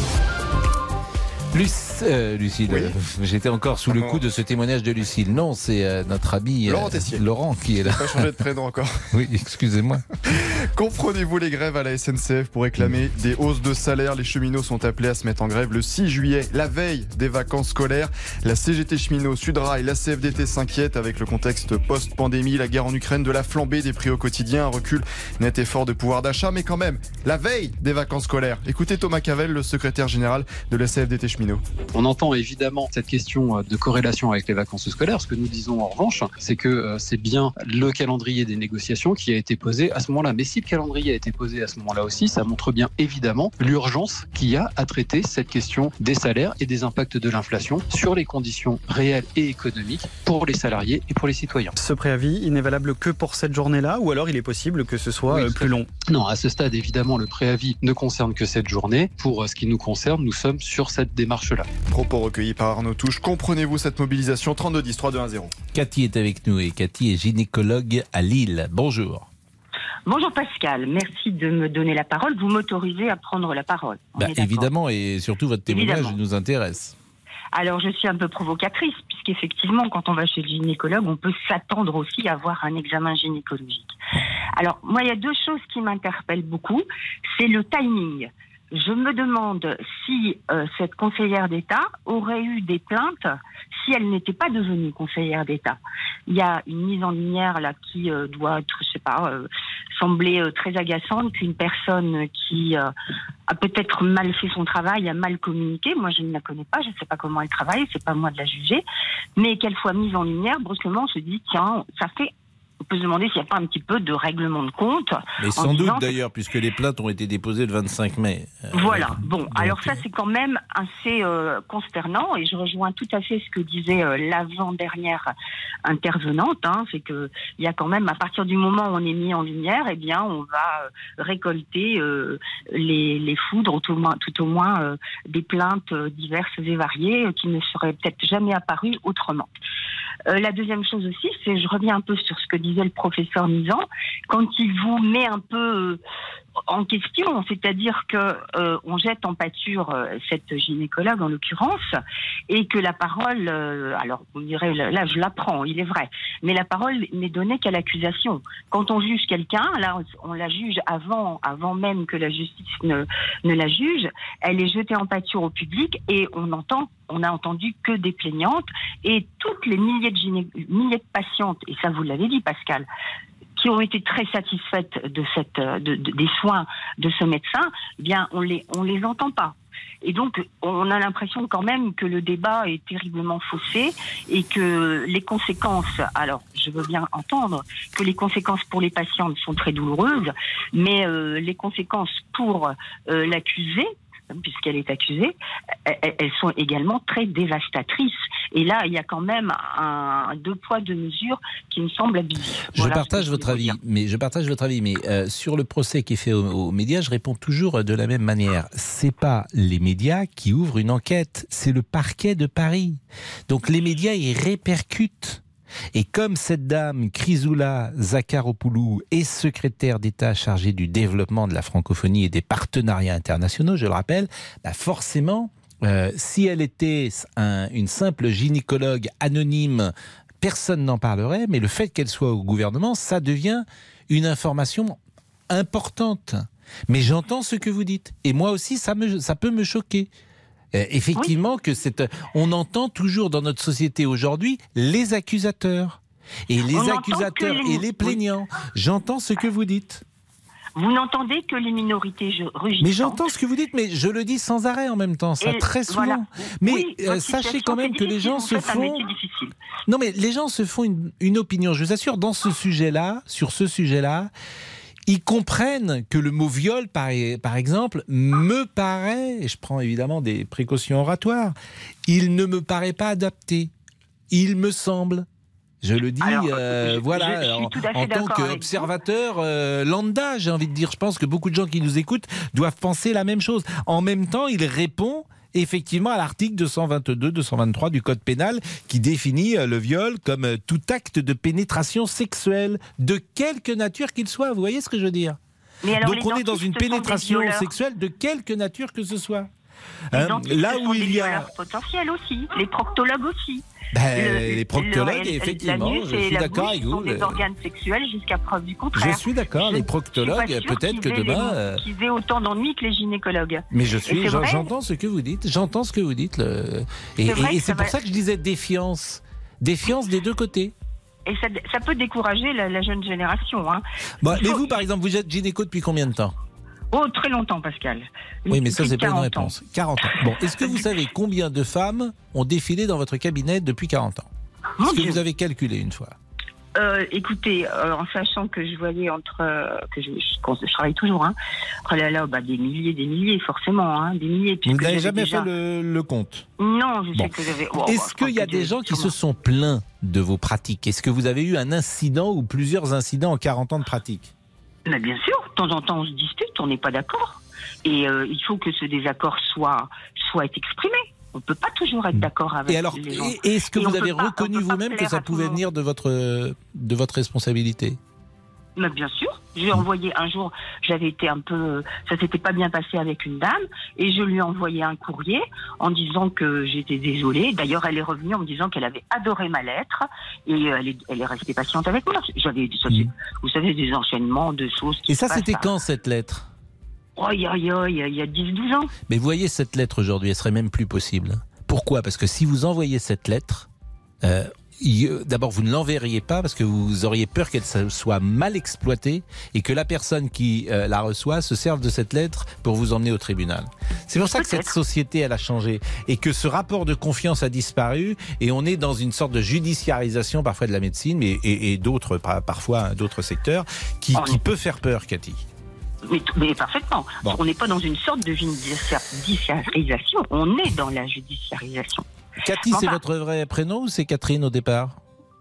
Euh, Lucille, euh, j'étais encore sous le coup de ce témoignage de Lucille. Non, c'est euh, notre ami Laurent, qui est là. Pas changé de prénom encore. *laughs* oui, excusez-moi. Comprenez-vous les grèves à la SNCF pour réclamer des hausses de salaire? Les cheminots sont appelés à se mettre en grève le 6 juillet, la veille des vacances scolaires. La CGT cheminot, Sudrail, la CFDT s'inquiètent avec le contexte post-pandémie, la guerre en Ukraine, de la flambée des prix au quotidien, un recul net effort de pouvoir d'achat, mais quand même, la veille des vacances scolaires. Écoutez Thomas Cavel, le secrétaire général de la CFDT cheminot. On entend évidemment cette question euh, de corrélation avec les vacances scolaires. Ce que nous disons en revanche, c'est que euh, c'est bien le calendrier des négociations qui a été posé à ce moment-là. Mais si le calendrier a été posé à ce moment-là aussi, ça montre bien évidemment l'urgence qu'il y a à traiter cette question des salaires et des impacts de l'inflation sur les conditions réelles et économiques pour les salariés et pour les citoyens. Ce préavis, il n'est valable que pour cette journée-là ou alors il est possible que ce soit euh, plus long? Non, à ce stade, évidemment, le préavis ne concerne que cette journée. Pour ce qui nous concerne, nous sommes sur cette démarche-là. Propos recueillis par Arnaud Touche. Comprenez-vous cette mobilisation? 32 10 3 2 1 0. Cathy est avec nous et Cathy est gynécologue à Lille. Bonjour. Bonjour Pascal, merci de me donner la parole. Vous m'autorisez à prendre la parole. Bah, évidemment, et surtout votre témoignage nous intéresse. Alors je suis un peu provocatrice, puisqu'effectivement, quand on va chez le gynécologue, on peut s'attendre aussi à avoir un examen gynécologique. Alors moi, il y a deux choses qui m'interpellent beaucoup. C'est le timing je me demande si euh, cette conseillère d'État aurait eu des plaintes si elle n'était pas devenue conseillère d'État. Il y a une mise en lumière là qui euh, doit être, je sais pas, euh, sembler très agaçante qu'une personne qui a peut-être mal fait son travail, a mal communiqué. Moi, je ne la connais pas, je ne sais pas comment elle travaille, c'est pas moi de la juger, mais qu'elle soit mise en lumière, brusquement, on se dit tiens, ça fait on peut se demander s'il n'y a pas un petit peu de règlement de compte. Mais sans doute d'ailleurs, puisque les plaintes ont été déposées le 25 mai. Euh, voilà, bon, alors ça c'est quand même assez euh, consternant et je rejoins tout à fait ce que disait euh, l'avant-dernière intervenante, hein, c'est qu'il y a quand même, à partir du moment où on est mis en lumière, eh bien on va récolter les, les, foudres, tout au moins, tout au moins des plaintes diverses et variées qui ne seraient peut-être jamais apparues autrement. La deuxième chose aussi, c'est, je reviens un peu sur ce que disait le professeur Nizan, quand il vous met un peu euh, en question, c'est-à-dire que euh, on jette en pâture euh, cette gynécologue en l'occurrence, et que la parole, alors vous direz là je l'apprends, il est vrai, mais la parole n'est donnée qu'à l'accusation. Quand on juge quelqu'un, là on la juge avant, avant même que la justice ne, ne la juge, elle est jetée en pâture au public et on entend on n'a entendu que des plaignantes et toutes les milliers de, milliers de patientes, et ça vous l'avez dit Pascal, qui ont été très satisfaites de cette, de, des soins de ce médecin, eh bien on les, on les entend pas. Et donc, on a l'impression quand même que le débat est terriblement faussé et que les conséquences, alors je veux bien entendre que les conséquences pour les patientes sont très douloureuses, mais euh, les conséquences pour euh, l'accusé, puisqu'elle est accusée, elles sont également très dévastatrices. Et là, il y a quand même un deux poids deux mesures qui me semble abusif. Je partage votre avis, mais je partage votre avis, mais euh, sur le procès qui est fait aux, médias, je réponds toujours de la même manière. C'est pas les médias qui ouvrent une enquête, c'est le parquet de Paris. Donc les médias y répercutent et comme cette dame, Chrysoula Zakharopoulou, est secrétaire d'État chargée du développement de la francophonie et des partenariats internationaux, je le rappelle, bah forcément, euh, si elle était une simple gynécologue anonyme, personne n'en parlerait, mais le fait qu'elle soit au gouvernement, ça devient une information importante. Mais j'entends ce que vous dites. Et moi aussi, ça, peut me choquer. Euh, effectivement, que c'est, on entend toujours dans notre société aujourd'hui les accusateurs. Et les accusateurs et les plaignants. J'entends ce que vous dites. Vous n'entendez que les minorités rugissantes. Mais j'entends ce que vous dites, mais je le dis sans arrêt en même temps, ça très souvent. Mais euh, sachez quand même que les gens se font. Non, mais les gens se font une, une opinion. Je vous assure, dans ce sujet-là, sur ce sujet-là, ils comprennent que le mot viol, par, par exemple, me paraît, et je prends évidemment des précautions oratoires, il ne me paraît pas adapté. Il me semble. Je le dis, euh, voilà, en, tant qu'observateur euh, lambda, j'ai envie de dire, je pense que beaucoup de gens qui nous écoutent doivent penser la même chose. En même temps, il répond effectivement à l'article 222-223 du Code pénal qui définit euh, le viol comme tout acte de pénétration sexuelle, de quelque nature qu'il soit. Vous voyez ce que je veux dire? Donc on est dans une pénétration sexuelle de quelque nature que ce soit. Hein, là où il y a potentiel aussi, les proctologues aussi. Ben, les proctologues, effectivement, je suis d'accord avec vous. des organes sexuels jusqu'à preuve du contraire. Je suis d'accord, les proctologues, peut-être que demain. Euh, qu'ils aient autant d'ennuis que les gynécologues. Mais je suis, j'entends ce que vous dites, j'entends ce que vous dites. Le... Et, c'est pour ça que je disais défiance. Défiance des deux côtés. Et ça, peut décourager la, jeune génération. Hein. mais vous, par exemple, vous êtes gynéco depuis combien de temps? Oh, très longtemps, Pascal. Oui, mais ça, c'est pas une réponse. 40 ans. Bon, est-ce que vous savez combien de femmes ont défilé dans votre cabinet depuis 40 ans? Est-ce que vous avez calculé une fois? Euh, écoutez, euh, en sachant que je voyais entre euh, que je, je, travaille toujours, hein, oh là là, bah, des milliers, des milliers, forcément, hein, des milliers. Vous n'avez jamais fait le, compte? Non, je sais que j'avais. Oh, Est-ce qu'il y a des gens qui se sont plaints de vos pratiques? Est-ce que vous avez eu un incident ou plusieurs incidents en 40 ans de pratique? Mais bien sûr, de temps en temps on se dispute, on n'est pas d'accord. Et euh, il faut que ce désaccord soit, soit exprimé. On ne peut pas toujours être hmm. d'accord avec et alors, Est-ce que vous avez reconnu vous-même que ça pouvait venir de votre, de votre responsabilité? Mais bien sûr, j'ai envoyé un jour, j'avais été un peu, ça s'était pas bien passé avec une dame, et je lui ai envoyé un courrier en disant que j'étais désolée. D'ailleurs, elle est revenue en me disant qu'elle avait adoré ma lettre et elle est, elle est restée patiente avec moi. J'avais, mm. vous savez, des enchaînements de choses. et ça, c'était quand cette lettre? Oh, il y a, y a 10-12 ans. Mais vous voyez, cette lettre aujourd'hui, elle serait même plus possible. Pourquoi? Parce que si vous envoyez cette lettre, euh, D'abord, vous ne l'enverriez pas parce que vous auriez peur qu'elle soit mal exploitée et que la personne qui euh, la reçoit se serve de cette lettre pour vous emmener au tribunal. C'est pour ça que cette société, elle a changé et que ce rapport de confiance a disparu et on est dans une sorte de judiciarisation parfois de la médecine mais, et, d'autres, parfois d'autres secteurs qui, oh, qui peut faire peur, Cathy. Mais, parfaitement. On n'est pas dans une sorte de judiciarisation, on est dans la judiciarisation. Cathy, c'est votre vrai prénom ou c'est Catherine au départ?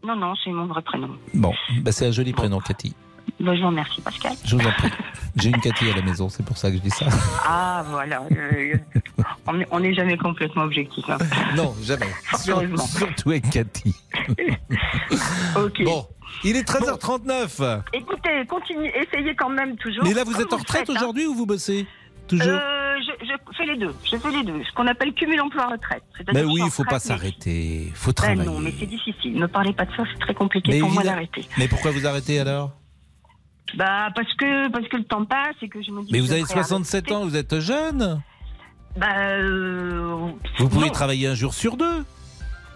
Non, non, c'est mon vrai prénom. Bon, bah, c'est un joli prénom, Cathy. Bah, je vous remercie, Pascal. Je vous en prie. J'ai une Cathy à la maison, c'est pour ça que je dis ça. *laughs* Ah, voilà. Euh, on n'est jamais complètement objectif. Hein. Non, jamais. surtout avec Cathy. *laughs* ok. Bon. Il est 13h39. écoutez, continuez, essayez quand même toujours. Mais là, vous êtes en retraite hein. aujourd'hui ou vous bossez? Toujours euh, je, fais les deux. Je fais les deux. Ce qu'on appelle cumul emploi-retraite. Mais oui, il ne faut pas s'arrêter. Il faut ben travailler. non, mais c'est difficile. Ne parlez pas de ça, c'est très compliqué pour moi d'arrêter. Mais pourquoi vous arrêtez alors? Bah parce que parce que le temps passe et que je me dis. Mais vous avez 67 ans, vous êtes jeune? Bah. Euh, vous pouvez travailler un jour sur deux.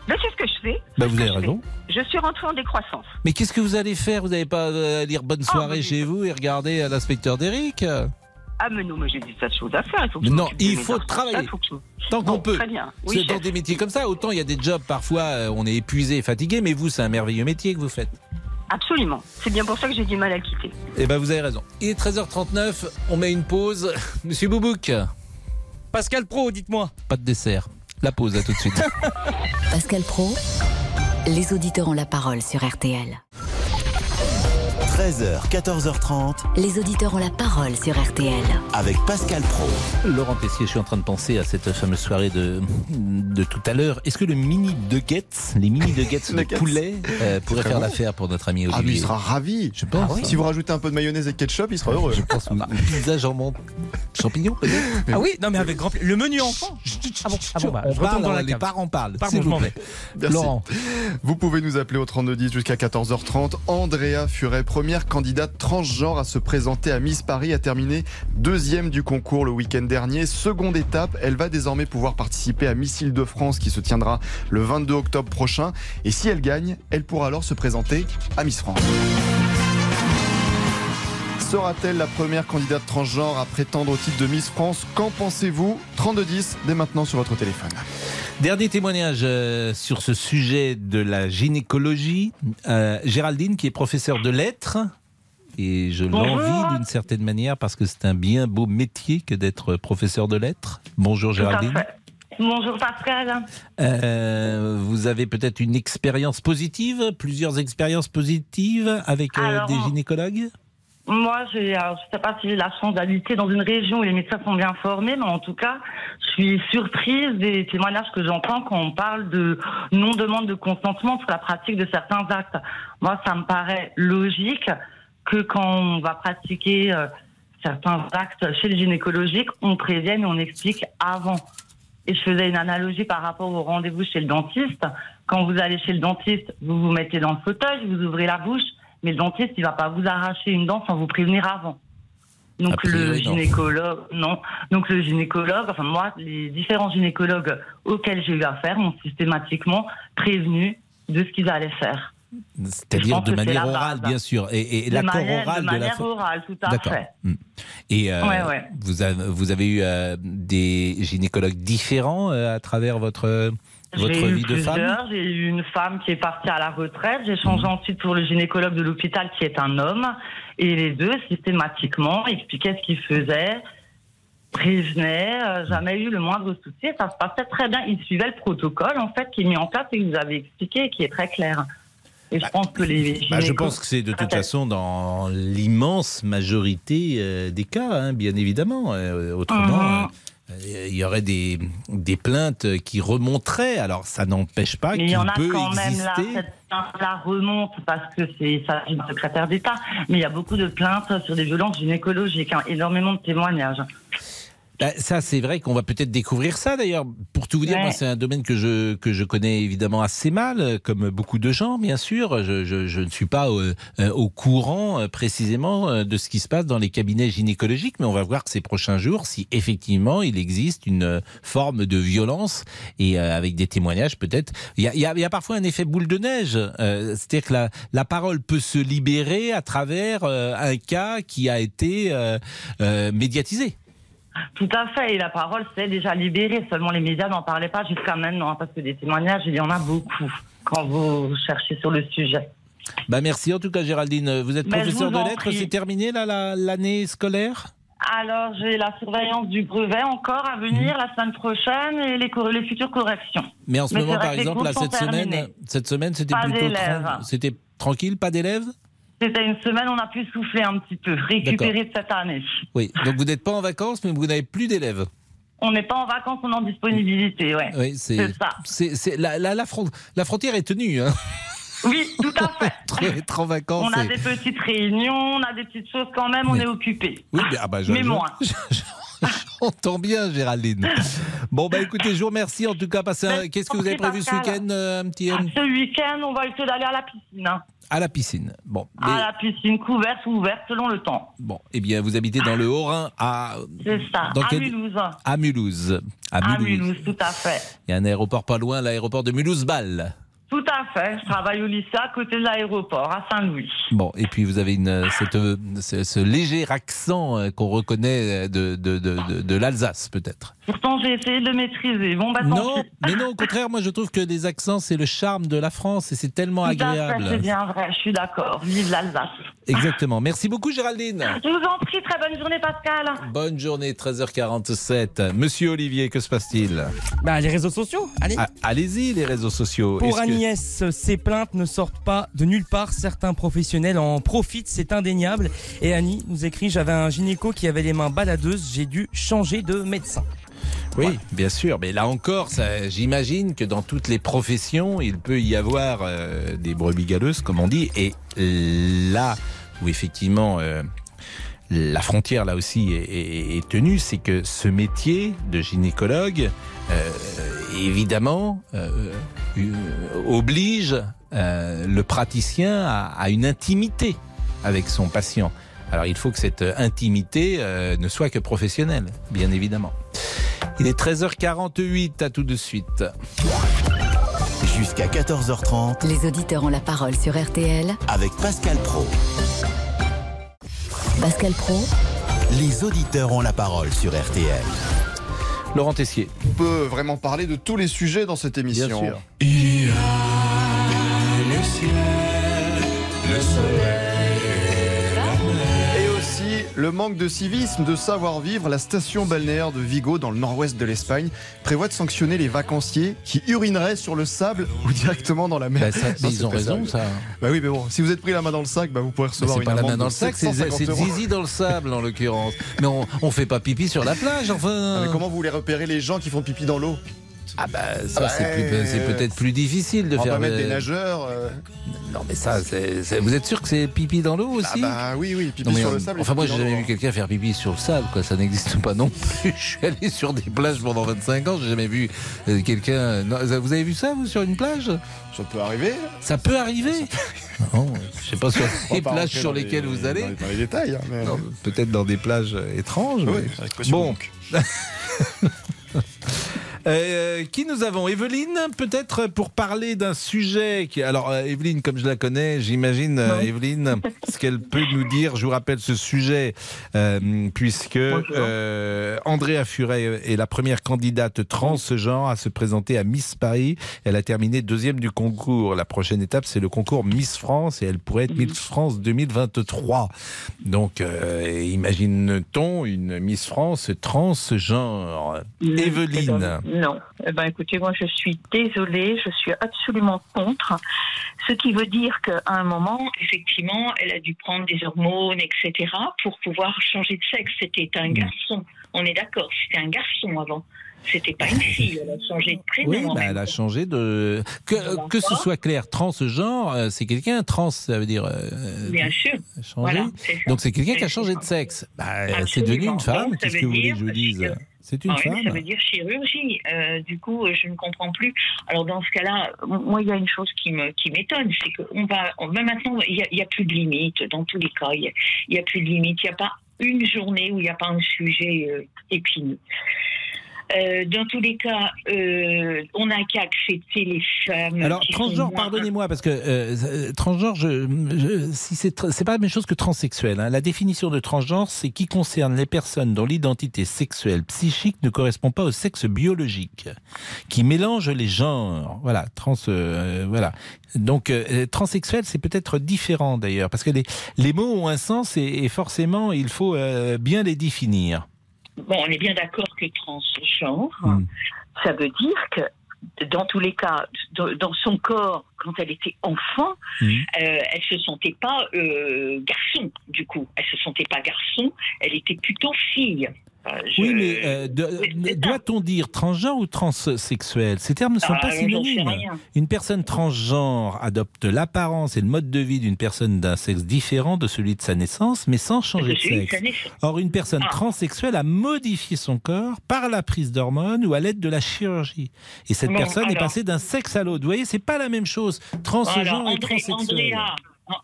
Ben, c'est ce que je fais. Bah, vous avez raison. Je suis rentrée en décroissance. Mais qu'est-ce que vous allez faire? Vous n'allez pas euh, lire Bonne ah, soirée chez vous et regarder l'inspecteur d'Eric ah, mais non, mais j'ai des tas de choses à faire. Il faut non, il faut travailler. Tant qu'on peut. Très bien. c'est dans des métiers comme ça. Autant il y a des jobs, parfois, euh, on est épuisé, fatigué, mais vous, c'est un merveilleux métier que vous faites. Absolument. C'est bien pour ça que j'ai du mal à quitter. Eh ben, vous avez raison. Il est 13h39. On met une pause. *laughs* Monsieur Boubouk. Pascal Pro, dites-moi. Pas de dessert. La pause, à tout de suite. *laughs* Pascal Pro, les auditeurs ont la parole sur RTL. 13h, 14h30. Les auditeurs ont la parole sur RTL. Avec Pascal Pro. Laurent Tessier, je suis en train de penser à cette fameuse soirée de, de tout à l'heure. Est-ce que le mini nuggets, les mini nuggets de *laughs* poulet, euh, pourrait faire l'affaire pour notre ami Olivier Ah, il sera ravi. Je pense. Ah si vous rajoutez un peu de mayonnaise et ketchup, il sera heureux. Je pense. Ah, *laughs* pizza, jambon, champignons, peut-être Ah oui, non, mais avec grand Le menu enfant Ah bon, ah bon bah, je parle, dans la Les parents parlent. Pardon, je m'en vais. Laurent. Vous pouvez nous appeler au 3210 jusqu'à 14h30. Andrea Furet, premier première candidate transgenre à se présenter à Miss Paris, a terminé deuxième du concours le week-end dernier. Seconde étape, elle va désormais pouvoir participer à Miss Île-de-France qui se tiendra le 22 octobre prochain. Et si elle gagne, elle pourra alors se présenter à Miss France. Sera-t-elle la première candidate transgenre à prétendre au titre de Miss France Qu'en pensez-vous 3210 dès maintenant sur votre téléphone. Dernier témoignage euh, sur ce sujet de la gynécologie. Euh, Géraldine, qui est professeure de lettres, et je l'envie d'une certaine manière parce que c'est un bien beau métier que d'être professeur de lettres. Bonjour Géraldine. Bonjour Pascal. Euh, vous avez peut-être une expérience positive, plusieurs expériences positives avec euh, des gynécologues? Moi, je ne sais pas si j'ai la chance d'habiter dans une région où les médecins sont bien formés, mais en tout cas, je suis surprise des témoignages que j'entends quand on parle de non-demande de consentement pour la pratique de certains actes. Moi, ça me paraît logique que quand on va pratiquer euh, certains actes chez le gynécologique, on prévienne et on explique avant. Et je faisais une analogie par rapport au rendez-vous chez le dentiste. Quand vous allez chez le dentiste, vous vous mettez dans le fauteuil, vous ouvrez la bouche, mais le dentiste, il va pas vous arracher une dent sans vous prévenir avant. Donc le gynécologue, non. Donc le gynécologue, enfin moi, les différents gynécologues auxquels j'ai eu affaire m'ont systématiquement prévenu de ce qu'ils allaient faire. C'est-à-dire de manière orale, bien sûr. Et, l'accord oral de, manière orale, tout à fait. Hmm. Et euh, Vous, avez, vous avez eu euh, des gynécologues différents euh, à travers votre votre vie de femme J'ai eu une femme qui est partie à la retraite. J'ai changé mhm. ensuite pour le gynécologue de l'hôpital qui est un homme. Et les deux, systématiquement, expliquaient ce qu'ils faisaient, prévenaient. Euh, jamais eu le moindre souci. Ça se passait très bien. Ils suivaient le protocole, en fait, qui est mis en place et que vous avez expliqué et qui est très clair. Et je pense que les bah, Je pense que c'est de toute façon dans l'immense majorité euh, des cas, hein, bien évidemment. Euh, autrement, mhm. Euh, il y aurait des, des plaintes qui remonteraient. Alors, ça n'empêche pas qu'il peut quand exister... Même là, cette là remonte parce que c'est ça une secrétaire d'État. Mais il y a beaucoup de plaintes sur des violences gynécologiques, hein, énormément de témoignages. Bah, ça, c'est vrai qu'on va peut-être découvrir ça. D'ailleurs, pour tout vous dire, moi, c'est un domaine que je que je connais évidemment assez mal, comme beaucoup de gens, bien sûr. Je, je, je ne suis pas au, euh, au, courant euh, précisément euh, de ce qui se passe dans les cabinets gynécologiques, mais on va voir ces prochains jours si effectivement il existe une forme de violence et avec des témoignages peut-être. Il y a, y, a, il y a parfois un effet boule de neige, c'est-à-dire que la, la parole peut se libérer à travers un cas qui a été médiatisé. Tout à fait. Et la parole s'est déjà libérée. Seulement les médias n'en parlaient pas jusqu'à maintenant, parce que des témoignages, il y en a beaucoup quand vous cherchez sur le sujet. Bah merci en tout cas Géraldine. Vous êtes professeur de lettres, c'est terminé l'année scolaire? Alors, j'ai la surveillance du brevet encore à venir mmh. la semaine prochaine et les, les futures corrections. Mais en ce moment, par exemple, cette semaine, cette semaine, c'était plutôt c'était tranquille, pas d'élèves? C'était une semaine, on a pu souffler un petit peu, récupérer de cette année. Oui, donc vous n'êtes pas en vacances, mais vous n'avez plus d'élèves. On n'est pas en vacances, on est en disponibilité, ouais. Oui, c'est ça. C'est, la, la, la, frontière est tenue. Hein. Oui, tout à fait. *laughs* être en vacances. On a des petites réunions, on a des petites choses quand même, on est occupé. Oui, mais, ah bah, mais moins. J'entends bien, Géraldine. Bon, bah écoutez, je vous remercie en tout cas. Qu'est-ce que vous avez prévu ce week-end, euh, un petit Ce week-end, on va essayer d'aller à la piscine. Hein. À la piscine. Bon. À la piscine, couverte ou ouverte selon le temps. Bon, eh bien, vous habitez dans le Haut-Rhin, à. C'est ça, à Mulhouse. À Mulhouse. À Mulhouse. tout à fait. Il y a un aéroport pas loin, l'aéroport de Mulhouse-Bâle. Tout à fait. Je travaille au lycée à côté de l'aéroport, à Saint-Louis. Bon, et puis vous avez une, cette, ce, léger accent euh, qu'on reconnaît de, de, de, de l'Alsace, peut-être. Pourtant, j'ai essayé de le maîtriser. Bon, bah, non, mais non, au contraire, moi je trouve que les accents, c'est le charme de la France et c'est tellement agréable. C'est bien vrai, je suis d'accord. Vive l'Alsace. Exactement. Merci beaucoup, Géraldine. Je vous en prie, très bonne journée, Pascal. Bonne journée, 13h47. Monsieur Olivier, que se passe-t-il? Bah, Les réseaux sociaux, allez. Ah, allez-y, les réseaux sociaux. Pour Agnès, ces plaintes ne sortent pas de nulle part. Certains professionnels en profitent, c'est indéniable. Et Annie nous écrit J'avais un gynéco qui avait les mains baladeuses, j'ai dû changer de médecin. Oui, bien sûr. Mais là encore, j'imagine que dans toutes les professions, il peut y avoir euh, des brebis galeuses, comme on dit. Et là où effectivement euh, la frontière là aussi est, tenue, c'est que ce métier de gynécologue, euh, évidemment, oblige le praticien à, une intimité avec son patient. Alors il faut que cette intimité ne soit que professionnelle, bien évidemment. Il est 13h48, à tout de suite. Jusqu'à 14h30. Les auditeurs ont la parole sur RTL. Avec Pascal Pro. Pascal Pro. Les auditeurs ont la parole sur RTL. Laurent Tessier. On peut vraiment parler de tous les sujets dans cette émission. Bien sûr. Le manque de civisme, de savoir-vivre, la station balnéaire de Vigo, dans le nord-ouest de l'Espagne, prévoit de sanctionner les vacanciers qui urineraient sur le sable *laughs* ou directement dans la mer. Bah, ils ont raison, ça. Bah oui, mais bon, si vous êtes pris la main dans le sac, bah vous pourrez recevoir une pas la main dans le sac, c'est zizi dans le sable en l'occurrence. Mais on, on fait pas pipi sur la plage, enfin. Ah, mais comment vous voulez repérer les gens qui font pipi dans l'eau? Ah bah ça ah c'est peut-être plus difficile de on faire. Va mettre des nageurs. Euh. Non mais ça, vous êtes sûr que c'est pipi dans l'eau aussi? ah bah oui oui pipi sur le sable. Enfin moi j'ai jamais vu quelqu'un faire pipi sur le sable quoi, ça n'existe pas non plus. *laughs* Je suis allé sur des plages pendant 25 ans, j'ai jamais vu euh, quelqu'un. Vous avez vu ça vous sur une plage? Ça peut arriver. Ça peut arriver? *laughs* Non, je sais pas sur les plages sur lesquelles vous allez. Dans les, détails. Hein, peut-être dans des plages étranges. Oui, bon. *laughs* Euh, qui nous avons? Evelyne, peut-être pour parler d'un sujet qui. Alors, euh, Evelyne, comme je la connais, j'imagine, euh, Evelyne, ce qu'elle peut nous dire. Je vous rappelle ce sujet, puisque Andrea Furet est la première candidate transgenre à se présenter à Miss Paris. Elle a terminé deuxième du concours. La prochaine étape, c'est le concours Miss France et elle pourrait être Miss France 2023. Donc, imagine-t-on une Miss France transgenre? Evelyne. Non. Eh ben, écoutez, moi, je suis désolée, je suis absolument contre. Ce qui veut dire qu'à un moment, effectivement, elle a dû prendre des hormones, etc., pour pouvoir changer de sexe. C'était un mm. garçon. On est d'accord, c'était un garçon avant. C'était pas une fille, elle a changé de prénom. Oui, bah, elle a changé de. Que, que ce soit clair, transgenre, euh, c'est quelqu'un, trans, ça veut dire. Euh, Bien sûr. Donc c'est quelqu'un qui a changé de sexe. Bah, c'est devenu une femme, qu'est-ce que vous voulez que je vous dise? c'est une femme. Ça veut dire chirurgie. Euh, du coup, je ne comprends plus. Alors dans ce cas-là, moi, il y a une chose qui me qui m'étonne, c'est qu'on va, maintenant, il n'y a, plus de limite dans tous les cas. Il n'y a, plus de limite. Il n'y a pas une journée où il n'y a pas un sujet euh, épineux. Euh, dans tous les cas, euh, on n'a qu'à accepter les femmes. Alors, transgenre, pardonnez-moi, parce que euh, transgenre, je, je, si c'est pas la même chose que transsexuel. Hein. La définition de transgenre, c'est qui concerne les personnes dont l'identité sexuelle, psychique ne correspond pas au sexe biologique, qui mélange les genres. Voilà, trans, voilà. Donc, transsexuel, c'est peut-être différent d'ailleurs, parce que les, les mots ont un sens et, et forcément, il faut bien les définir. Bon, on est bien d'accord que transgenre, hmm. ça veut dire que dans tous les cas, dans son corps, quand elle était enfant, hmm. euh, elle se sentait pas euh, garçon, du coup. Elle se sentait pas garçon, elle était plutôt fille. Oui, mais euh, doit-on dire transgenre ou transsexuel? Ces termes ne sont ah, pas synonymes. Une personne transgenre adopte l'apparence et le mode de vie d'une personne d'un sexe différent de celui de sa naissance, mais sans changer de, sexe. Or, une personne ah. transsexuelle a modifié son corps par la prise d'hormones ou à l'aide de la chirurgie. Et cette personne est passée d'un sexe à l'autre. Vous voyez, c'est pas la même chose. Transgenre et transsexuel.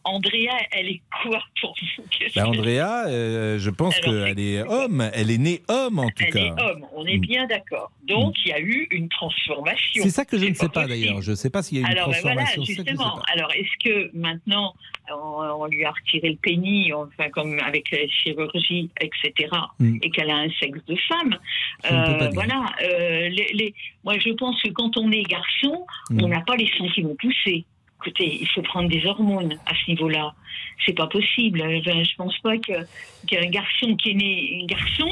Andrea, elle est quoi pour vous? Ben Andrea, euh, je pense qu'elle est homme. Elle est née homme en tout cas. Elle est homme, on est mm. bien d'accord. Donc il y a eu une transformation. C'est ça que je ne sais pas, d'ailleurs. Je ne sais pas s'il y a eu une ben transformation. voilà, justement. Alors est-ce que maintenant on, lui a retiré le pénis, enfin comme avec la chirurgie, etc., mm. et qu'elle a un sexe de femme euh, Voilà. Euh, les, moi je pense que quand on est garçon, mm. on n'a pas les sentiments poussés écoutez, il faut prendre des hormones à ce niveau-là. C'est pas possible. je pense pas qu'un garçon qui est né un garçon,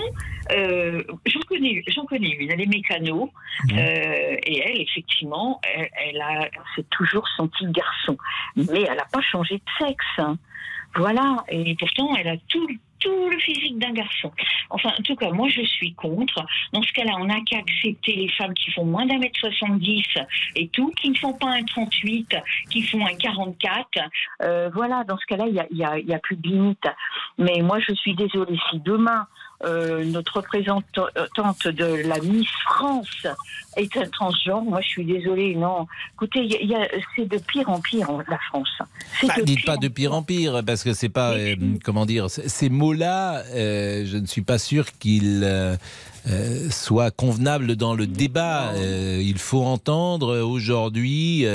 euh, j'en connais, j'en connais une. Elle est mécano euh, et elle, effectivement, elle, a s'est toujours sentie garçon, mais elle n'a pas changé de sexe. Hein. Voilà. Et pourtant, elle a tout tout le physique d'un garçon. Enfin, en tout cas, moi, je suis contre. Dans ce cas-là, on n'a qu'à accepter les femmes qui font moins d'un mètre 70 et tout, qui ne font pas un 38, qui font un 44. Euh, voilà, dans ce cas-là, il n'y a, y a, plus de limite. Mais moi, je suis désolée, si demain, euh, notre représentante de la Miss France est un transgenre. Moi, je suis désolée. Non, écoutez, c'est de pire en pire la France. Bah, dites pas de pire en pire, parce que c'est pas, euh, comment dire, ces mots-là, euh, je ne suis pas sûr qu'ils euh, soit convenable dans le débat. Euh, il faut entendre aujourd'hui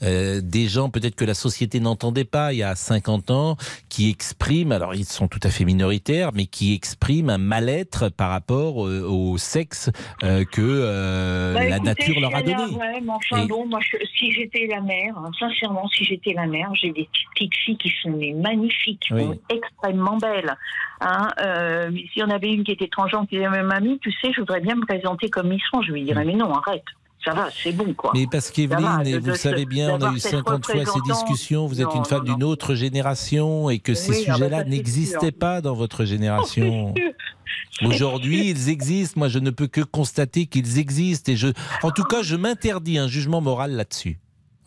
des gens peut-être que la société n'entendait pas il y a 50 ans, qui expriment, alors ils sont tout à fait minoritaires, mais qui expriment un mal-être par rapport au sexe que bah, la nature leur a donné. Ouais, enfin, bon, moi, si j'étais la mère, hein, sincèrement, si j'étais la mère, j'ai des petites filles qui sont magnifiques, extrêmement belles. Hein, euh, S'il y en avait une qui était transgenre, qui disait Mamie, tu sais, je voudrais bien me présenter comme Miss France. Je lui dirais Mais non, arrête. Ça va, c'est bon, quoi. Mais parce qu'Evelyne, vous savez bien, on a eu 50 fois ces discussions, vous êtes une femme d'une autre génération et que ces sujets-là n'existaient pas dans votre génération. *laughs* Aujourd'hui, *laughs* ils existent. Moi, je ne peux que constater qu'ils existent. Et je, en tout cas, je m'interdis un jugement moral là-dessus.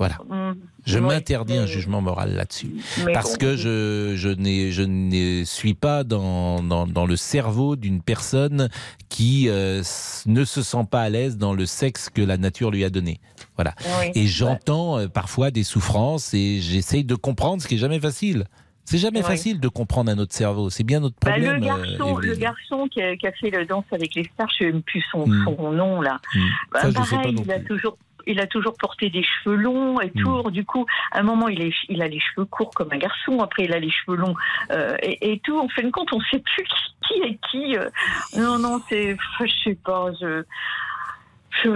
Voilà. Mm. Je m'interdis un jugement moral là-dessus. Parce que je, je, je ne suis pas dans, dans, le cerveau d'une personne qui euh, ne se sent pas à l'aise dans le sexe que la nature lui a donné. Voilà. Et j'entends euh, parfois des souffrances et j'essaye de comprendre ce qui est jamais facile. C'est jamais facile de comprendre un autre cerveau. C'est bien notre bah, problème. le, garçon, euh, le garçon qui a, fait le danse avec les stars, je ne sais plus son, hmm. son nom là. Hmm. Bah, pareil, il a toujours il a toujours porté des cheveux longs et hmm. tout. Du coup, à un moment, il, est, il a les cheveux courts comme un garçon. Après, il a les cheveux longs euh, et, tout. En fin de compte, on ne sait plus *laughs* qui est qui. Euh. Non, non, c'est, je sais pas. Je, je,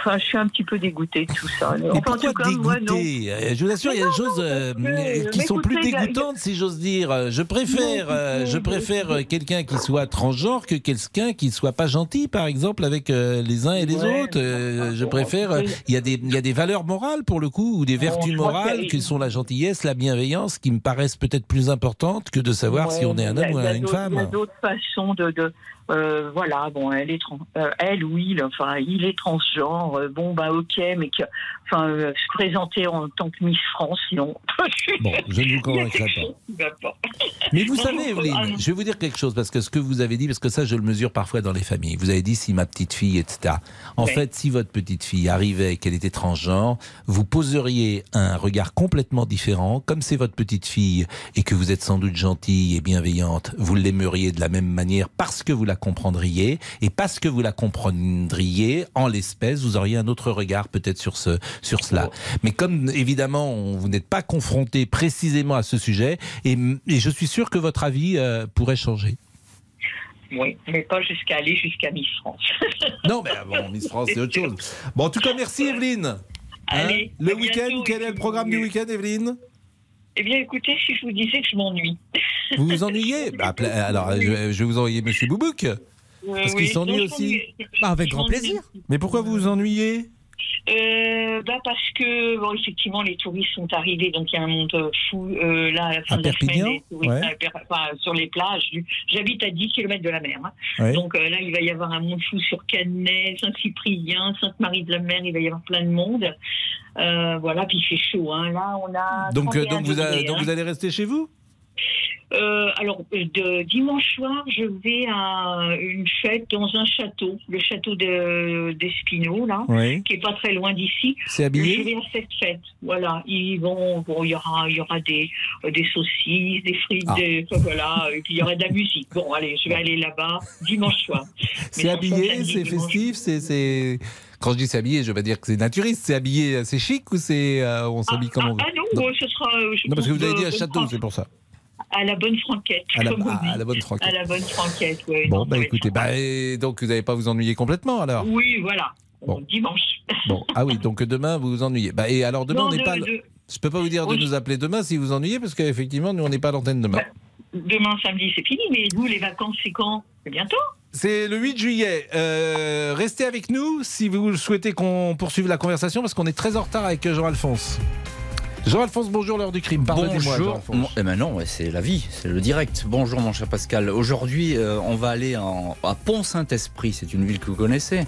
enfin, je suis un petit peu dégoûtée de tout ça. Mais pourquoi dégoûtée? Euh, Je vous assure, il y a des choses euh, qui sont plus dégoûtantes, si j'ose dire. Je préfère, euh, je préfère quelqu'un qui soit transgenre que quelqu'un qui soit pas gentil, par exemple, avec les uns et les autres. je préfère. Il y a des, il y a des valeurs morales pour le coup, ou des vertus morales, qui sont la gentillesse, la bienveillance, qui me paraissent peut-être plus importantes que de savoir si on est un homme ou une femme. Il y a d'autres façons de, de euh, voilà, bon, elle est trans, euh, elle ou il, enfin, il est transgenre. Euh, bon, bah, ok, mais que, enfin, se présenter en tant que Miss France, non. *laughs* bon, je ne vous convaincrai pas. mais vous savez, Evelyne, je vais vous dire quelque chose parce que ce que vous avez dit, parce que ça, je le mesure parfois dans les familles. Vous avez dit si ma petite fille, etc. En fait, si votre petite fille arrivait qu'elle était transgenre, vous poseriez un regard complètement différent. Comme c'est votre petite fille et que vous êtes sans doute gentille et bienveillante, vous l'aimeriez de la même manière parce que vous la comprendriez. Et parce que vous la comprendriez, en l'espèce, vous auriez un autre regard peut-être sur, ce, sur cela. Mais comme évidemment, vous n'êtes pas confronté précisément à ce sujet, et, je suis sûr que votre avis euh, pourrait changer. Oui, mais pas jusqu'à aller jusqu'à Miss France. *laughs* non, mais bon, Miss France, c'est autre chose. Bon, en tout cas, merci Evelyne. Hein, Allez, le week-end, quel est le programme du week-end, Evelyne? Eh bien, écoutez, si je vous disais que je m'ennuie. Vous vous ennuyez *laughs* bah, Alors, je, vais vous envoyer Monsieur Boubouk. Parce qu'il s'ennuie aussi. Bah, avec grand plaisir. Mais pourquoi vous vous ennuyez? Euh, bah parce que bon, effectivement les touristes sont arrivés donc il y a un monde fou euh, là à la fin de la semaine sur les plages j'habite à 10 km de la mer hein. donc euh, là il va y avoir un monde fou sur Canet Saint-Cyprien Sainte-Marie de la Mer il va y avoir plein de monde. Euh, voilà puis il fait chaud hein. là on a donc donc vous, donc vous allez rester chez vous? Euh, alors, de dimanche soir, je vais à une fête dans un château, le château d'Espinot, là, qui est pas très loin d'ici. C'est habillé Je vais à cette fête, voilà. Ils vont, bon, il y aura, il y aura des, des saucisses, des frites, ah. des, voilà, et puis il y aura de la musique. Bon, allez, je vais aller là-bas dimanche soir. *laughs* C'est habillé, c'est festif, c'est quand je dis c'est habillé, je vais dire que c'est naturiste. C'est habillé, c'est chic ou c'est euh, on s'habille ah, comment ah, ah non, ce sera. non, parce que vous avez dit un château, c'est pour ça à la bonne franquette. À la, à, la bonne franquette. À la bonne franquette, oui. Bon, bah écoutez, bah, donc vous n'allez pas vous ennuyer complètement alors? Oui, voilà. Bon. Dimanche. *laughs* Bon, ah oui, donc demain vous vous ennuyez. Bah, et alors demain on n'est pas. Je peux pas vous dire de nous appeler demain si vous ennuyez parce qu'effectivement nous on n'est pas à l'antenne demain. Bah, demain samedi c'est fini, mais vous les vacances c'est quand? C'est bientôt? C'est le 8 juillet. Euh, restez avec nous si vous souhaitez qu'on poursuive la conversation parce qu'on est très en retard avec Jean-Alphonse. Jean-Alphonse, bonjour, l'heure du crime. Pardonnez-moi. Bonjour. Eh ben non, c'est la vie, c'est le direct. Bonjour, mon cher Pascal. Aujourd'hui, euh, on va aller à Pont-Saint-Esprit. C'est une ville que vous connaissez.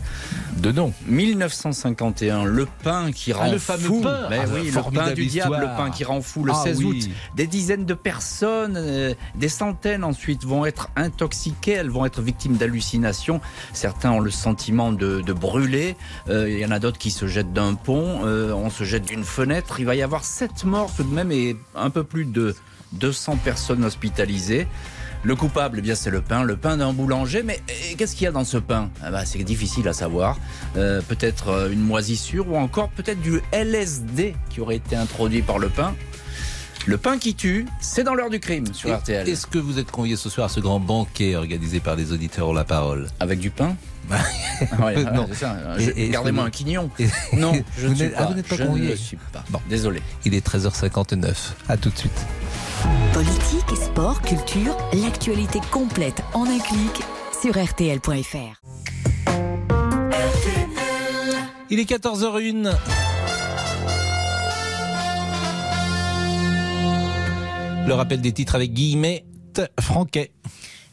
De nom. 1951. Le pain qui ah, rend le fou. Pain. Mais ah, oui, le pain du diable, le pain qui rend fou. Le 16 ah, août. Des dizaines de personnes, euh, des centaines ensuite vont être intoxiquées. Elles vont être victimes d'hallucinations. Certains ont le sentiment de, brûler. Euh, il y en a d'autres qui se jettent d'un pont. on se jette d'une fenêtre. Il va y avoir 7 morts tout de même et un peu plus de 200 personnes hospitalisées. Le coupable, eh bien c'est le pain, le pain d'un boulanger. Mais qu'est-ce qu'il y a dans ce pain? Ah bah, C'est difficile à savoir. Euh, peut-être euh, une moisissure ou encore peut-être du LSD qui aurait été introduit par le pain. Le pain qui tue, c'est dans l'heure du crime sur RTL. Est-ce que vous êtes convié ce soir à ce grand banquet organisé par les auditeurs La Parole Avec du pain *laughs* ah *laughs* non. Gardez-moi un quignon. *laughs* non, je ne suis pas. n'êtes pas je ne suis pas. Bon, désolé. Il est 13h59. À tout de suite. Politique, sport, culture, l'actualité complète en un clic sur rtl.fr. Il est 14h01. Le rappel des titres avec Guillemette Franquet.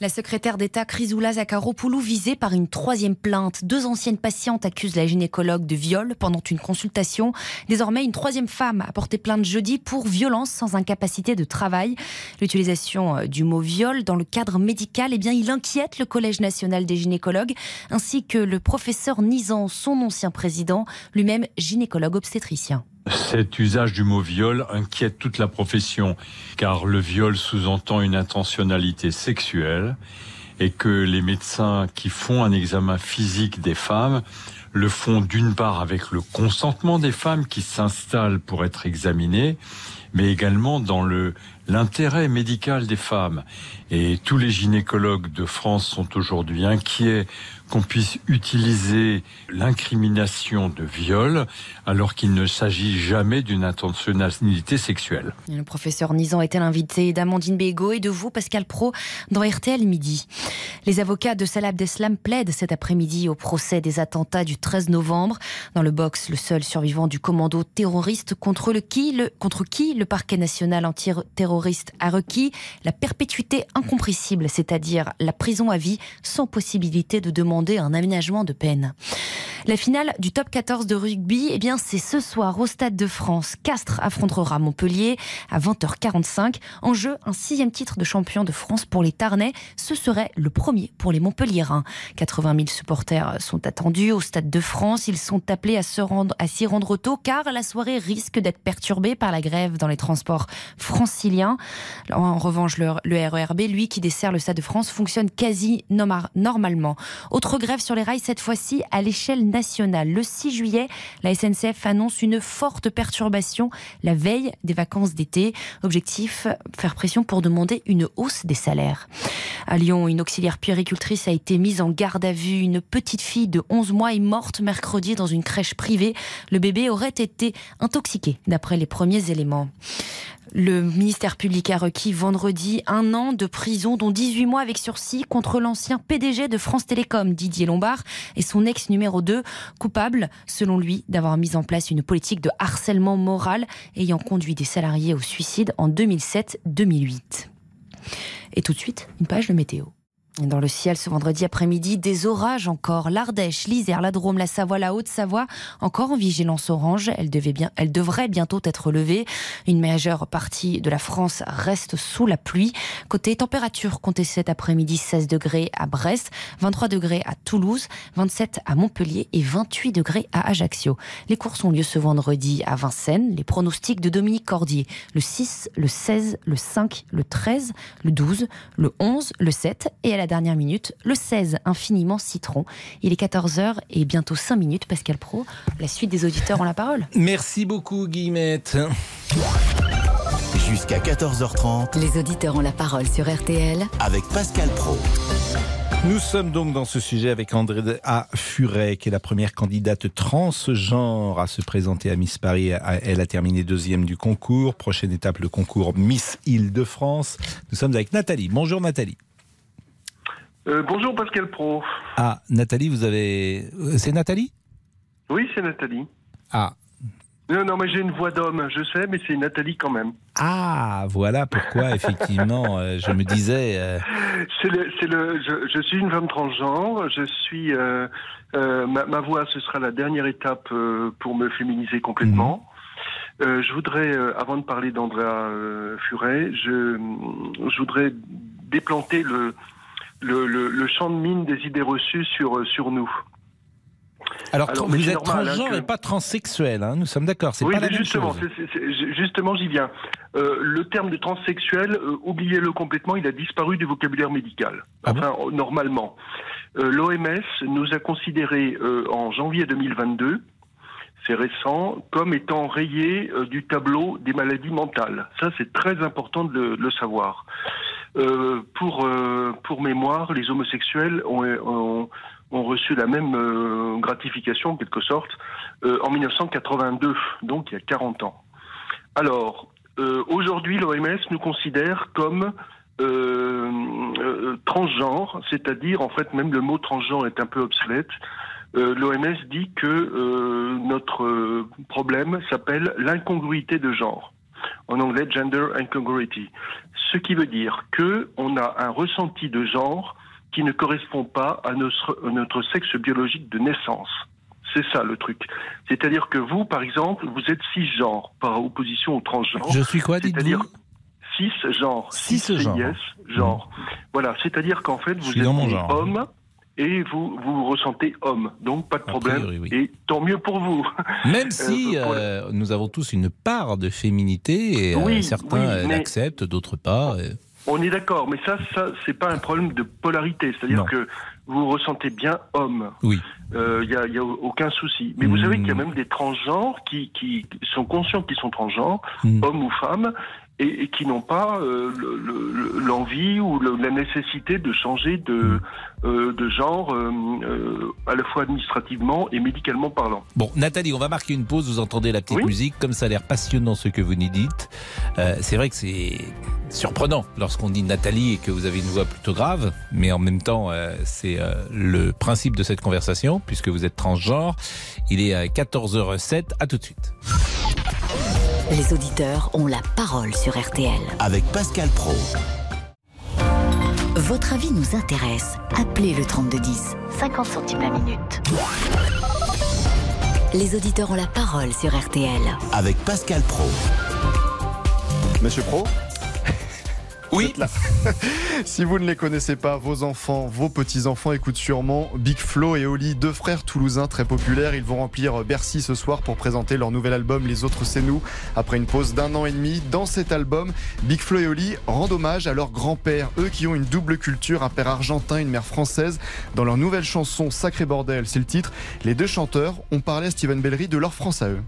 La secrétaire d'État Chrysoula Zakharopoulou visée par une troisième plainte. Deux anciennes patientes accusent la gynécologue de viol pendant une consultation. Désormais, une troisième femme a porté plainte jeudi pour violence sans incapacité de travail. L'utilisation euh, du mot viol dans le cadre médical, eh bien, il inquiète le Collège national des gynécologues ainsi que le professeur Nizan, son ancien président, lui-même gynécologue obstétricien. Cet usage du mot viol inquiète toute la profession, car le viol sous-entend une intentionnalité sexuelle et que les médecins qui font un examen physique des femmes le font d'une part avec le consentement des femmes qui s'installent pour être examinées, mais également dans le l'intérêt médical des femmes. Et tous les gynécologues de France sont aujourd'hui inquiets qu'on puisse utiliser l'incrimination de viol alors qu'il ne s'agit jamais d'une intentionnalité sexuelle. Le professeur Nizan était l'invité d'Amandine Bégaud et de vous, Pascal Pro, dans RTL Midi? Les avocats de Salah Abdeslam plaident cet après-midi au procès des attentats du 13 novembre. Dans le box, le seul survivant du commando terroriste contre, qui, le, contre qui le parquet national antiterroriste a requis la perpétuité incompressible, c'est-à-dire la prison à vie sans possibilité de demander un aménagement de peine. La finale du top 14 de rugby, eh bien, c'est ce soir au Stade de France. Castres affrontera Montpellier à 20h45. En jeu, un sixième titre de champion de France pour les Tarnais. Ce serait le premier pour les Montpelliérains. 80 000 supporters sont attendus au Stade de France. Ils sont appelés à se rendre, à s'y rendre tôt car la soirée risque d'être perturbée par la grève dans les transports franciliens. En revanche, le, le RERB, lui, qui dessert le Stade de France, fonctionne quasi normalement. Autre grève sur les rails, cette fois-ci à l'échelle nationale. Le 6 juillet, la SNCF annonce une forte perturbation la veille des vacances d'été. Objectif, faire pression pour demander une hausse des salaires. À Lyon, une auxiliaire puéricultrice a été mise en garde à vue. Une petite fille de 11 mois est morte mercredi dans une crèche privée. Le bébé aurait été intoxiqué, d'après les premiers éléments. Le ministère public a requis vendredi un an de prison, dont 18 mois avec sursis, contre l'ancien PDG de France Télécom, Didier Lombard, et son ex numéro 2, coupable, selon lui, d'avoir mis en place une politique de harcèlement moral ayant conduit des salariés au suicide en 2007-2008. Et tout de suite, une page de météo. Dans le ciel ce vendredi après-midi, des orages encore. L'Ardèche, l'Isère, la Drôme, la Savoie, la Haute-Savoie, encore en vigilance orange. Elle, devrait bientôt être levée. Une majeure partie de la France reste sous la pluie. Côté température, comptez cet après-midi 16 degrés à Brest, 23 degrés à Toulouse, 27 à Montpellier et 28 degrés à Ajaccio. Les courses ont lieu ce vendredi à Vincennes. Les pronostics de Dominique Cordier, le 6, le 16, le 5, le 13, le 12, le 11, le 7 et à la dernière minute, le 16 infiniment citron. Il est 14h et bientôt 5 minutes. Pascal Pro, la suite des auditeurs ont la parole. Merci beaucoup Guillemette. Jusqu'à 14h30. Les auditeurs ont la parole sur RTL avec Pascal Pro. Nous sommes donc dans ce sujet avec André A. Furet, qui est la première candidate transgenre à se présenter à Miss Paris. Elle a terminé deuxième du concours. Prochaine étape, le concours Miss Île-de-France. Nous sommes avec Nathalie. Bonjour Nathalie. Euh, bonjour Pascal Pro. Ah, Nathalie, vous avez. Euh, c'est Nathalie? Oui, c'est Nathalie. Ah. Non, non, mais j'ai une voix d'homme, je sais, mais c'est Nathalie quand même. Ah, voilà pourquoi, *laughs* effectivement, euh, je me disais. C'est le, le je, je, suis une femme transgenre, je suis. Ma, voix, ce sera la dernière étape pour me féminiser complètement. Mhm. je voudrais, avant de parler d'Andrea Furet, je, je voudrais déplanter le, le, le, champ de mine des idées reçues sur, sur nous. Alors, vous êtes transgenre et pas transsexuel, hein, nous sommes d'accord, c'est oui, pas la même justement, j'y viens. Euh, le terme de transsexuel, euh, oubliez-le complètement, il a disparu du vocabulaire médical. Ah enfin, normalement. Euh, L'OMS nous a considérés en janvier 2022 c'est récent, comme étant rayé du tableau des maladies mentales. Ça, c'est très important de le, savoir. Pour, pour mémoire, les homosexuels ont, ont reçu la même euh, gratification en quelque sorte euh, en 1982, donc il y a 40 ans. Alors, euh, aujourd'hui, l'OMS nous considère comme transgenre, c'est-à-dire en fait même le mot transgenre est un peu obsolète. L'OMS dit que notre problème s'appelle l'incongruité de genre en anglais gender incongruity, ce qui veut dire que on a un ressenti de genre qui ne correspond pas à notre, sexe biologique de naissance. C'est ça le truc. C'est-à-dire que vous, par exemple, vous êtes cisgenre par opposition au transgenre. Je suis quoi, dites-vous? Cisgenre. Cisgenre. Yes, genre. Mmh. Voilà, c'est-à-dire qu'en fait, vous êtes homme et vous vous ressentez homme. Donc pas de problème. Et tant mieux pour vous. *laughs* Même euh, si euh, nous avons tous une part de féminité et euh, certains l'acceptent, d'autres pas. On est d'accord, mais ça, ça, c'est pas un problème de polarité. C'est-à-dire que vous vous ressentez bien homme. Oui. Il euh, n'y a, y a, aucun souci. Mais vous savez qu'il y a même des transgenres qui, qui sont conscients qu'ils sont transgenres, hmm. hommes ou femmes, et, qui n'ont pas euh, l'envie ou la nécessité de changer de, hmm. euh, de genre à la fois administrativement et médicalement parlant. Bon, Nathalie, on va marquer une pause. Vous entendez la petite musique, comme ça a l'air passionnant ce que vous nous dites. c'est vrai que c'est surprenant lorsqu'on dit Nathalie et que vous avez une voix plutôt grave, mais en même temps, c'est le principe de cette conversation puisque vous êtes transgenre. Il est à 14h07. À tout de suite. Les auditeurs ont la parole sur RTL. Avec Pascal Pro. Votre avis nous intéresse. Appelez le 3210. 50 centimes la minute. Les auditeurs ont la parole sur RTL. Avec Pascal Pro. Monsieur Pro oui. *laughs* si vous ne les connaissez pas, vos enfants, vos petits-enfants écoutent sûrement Big Flo et Oli, deux frères toulousains très populaires. Ils vont remplir Bercy ce soir pour présenter leur nouvel album Les Autres C'est Nous. Après une pause d'un an et demi, dans cet album, Big Flo et Oli rendent hommage à leur grand-père, eux qui ont une double culture, un père argentin, une mère française. Dans leur nouvelle chanson Sacré Bordel, c'est le titre, les deux chanteurs ont parlé à Steven Bellery de leur France à eux.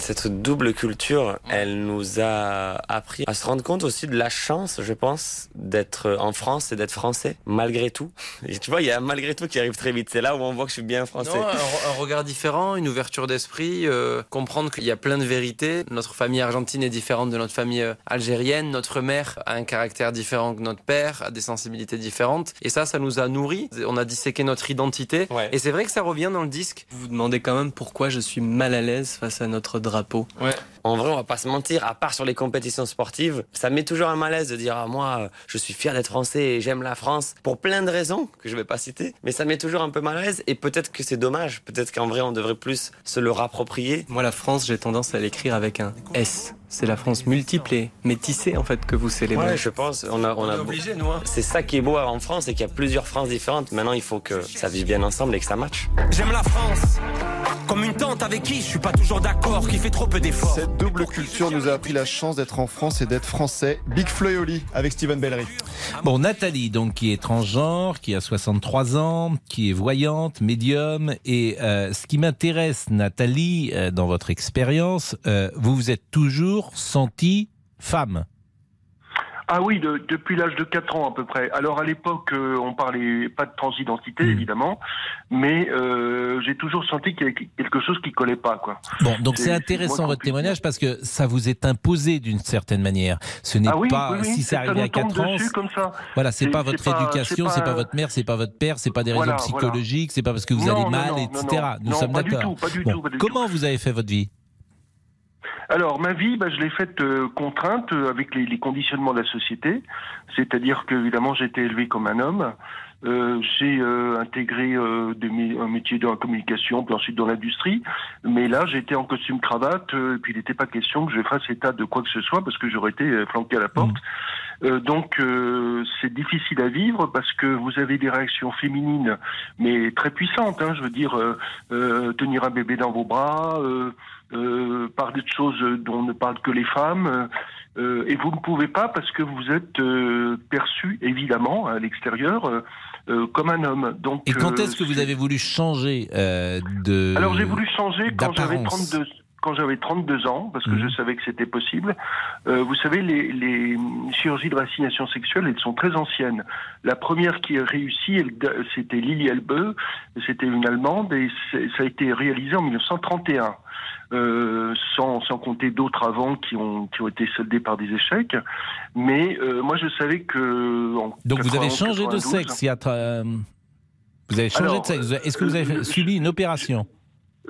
Cette double culture, elle nous a appris à se rendre compte aussi de la chance, je pense, d'être en France et d'être français, malgré tout. *laughs* Et tu vois, il y a malgré tout qui arrive très vite. C'est là où on voit que je suis bien français. un, regard différent, une ouverture d'esprit, euh, comprendre qu'il y a plein de vérités. Notre famille argentine est différente de notre famille euh, algérienne. Notre mère a un caractère différent que notre père, a des sensibilités différentes. Et ça, ça nous a nourris. On a disséqué notre identité. Et c'est vrai que ça revient dans le disque. Vous vous demandez quand même pourquoi je suis mal à l'aise face à notre drapeau. En vrai, on va pas se mentir, à part sur les compétitions sportives, ça met toujours un malaise de dire ah, moi, je suis fier d'être français et j'aime la France pour plein de raisons que je vais pas citer, mais ça met toujours un peu malaise et peut-être que c'est dommage, peut-être qu'en vrai on devrait plus se le rapproprier. Moi, la France, j'ai tendance à l'écrire avec un S. C'est la France multiple et métissée en fait que vous célébrez. Ouais, je pense. On a, on, a obligé, nous. Hein. C'est ça qui est beau en France, c'est qu'il y a plusieurs France différentes. Maintenant, il faut que ça vive bien ensemble et que ça matche. J'aime la France. Comme une tante avec qui je suis pas toujours d'accord, qui fait trop peu d'efforts. Cette double culture nous a appris la chance d'être en France et d'être français. Big Flo Oli avec Steven Bellery. Bon, Nathalie, donc qui est transgenre, qui a 63 ans, qui est voyante, médium. Et euh, ce qui m'intéresse, Nathalie, euh, dans votre expérience, euh, vous vous êtes toujours sentie femme. Ah oui, depuis l'âge de 4 ans à peu près. Alors à l'époque, euh, on parlait pas de transidentité hmm. évidemment, mais euh, j'ai toujours senti qu'il y avait quelque chose qui collait pas quoi. Bon, donc c'est intéressant votre témoignage parce que ça vous est imposé d'une certaine manière. Ce n'est ah pas si c'est arrivé à 4 ans. Comme ça. Voilà, c'est pas votre éducation, c'est pas, pas, votre mère, c'est pas votre père, c'est pas des raisons psychologiques, c'est pas parce que vous allez mal, etc. Nous sommes d'accord. Comment vous avez fait votre vie? Alors, ma vie, bah, je l'ai faite euh, contrainte euh, avec les, les, conditionnements de la société. C'est-à-dire que, évidemment, j'ai été élevé comme un homme. Euh, j'ai euh, intégré des, un métier dans la communication, puis ensuite dans l'industrie. Mais là, j'étais en costume cravate, et puis il n'était pas question que je fasse état de quoi que ce soit, parce que j'aurais été flanqué à la porte. donc c'est difficile à vivre parce que vous avez des réactions féminines, mais très puissantes. Hein, je veux dire, tenir un bébé dans vos bras, parler de choses dont ne parlent que les femmes. et vous ne pouvez pas parce que vous êtes perçu évidemment à l'extérieur euh, comme un homme. Donc, Et quand est-ce que vous avez voulu changer euh, de Alors j'ai voulu changer quand j'avais 32 quand j'avais 32 ans, parce que mhm. je savais que c'était possible. Euh, vous savez, les, les, chirurgies de réassignation sexuelle, elles sont très anciennes. La première qui a réussi, c'était Lily Elbe, c'était une Allemande, et ça a été réalisé en 1931. Euh, sans, sans compter d'autres avant qui ont, qui ont été soldés par des échecs. Mais euh, moi, je savais que. Donc vous avez changé de sexe il y a. Vous avez changé de sexe. Est-ce que vous avez subi une opération?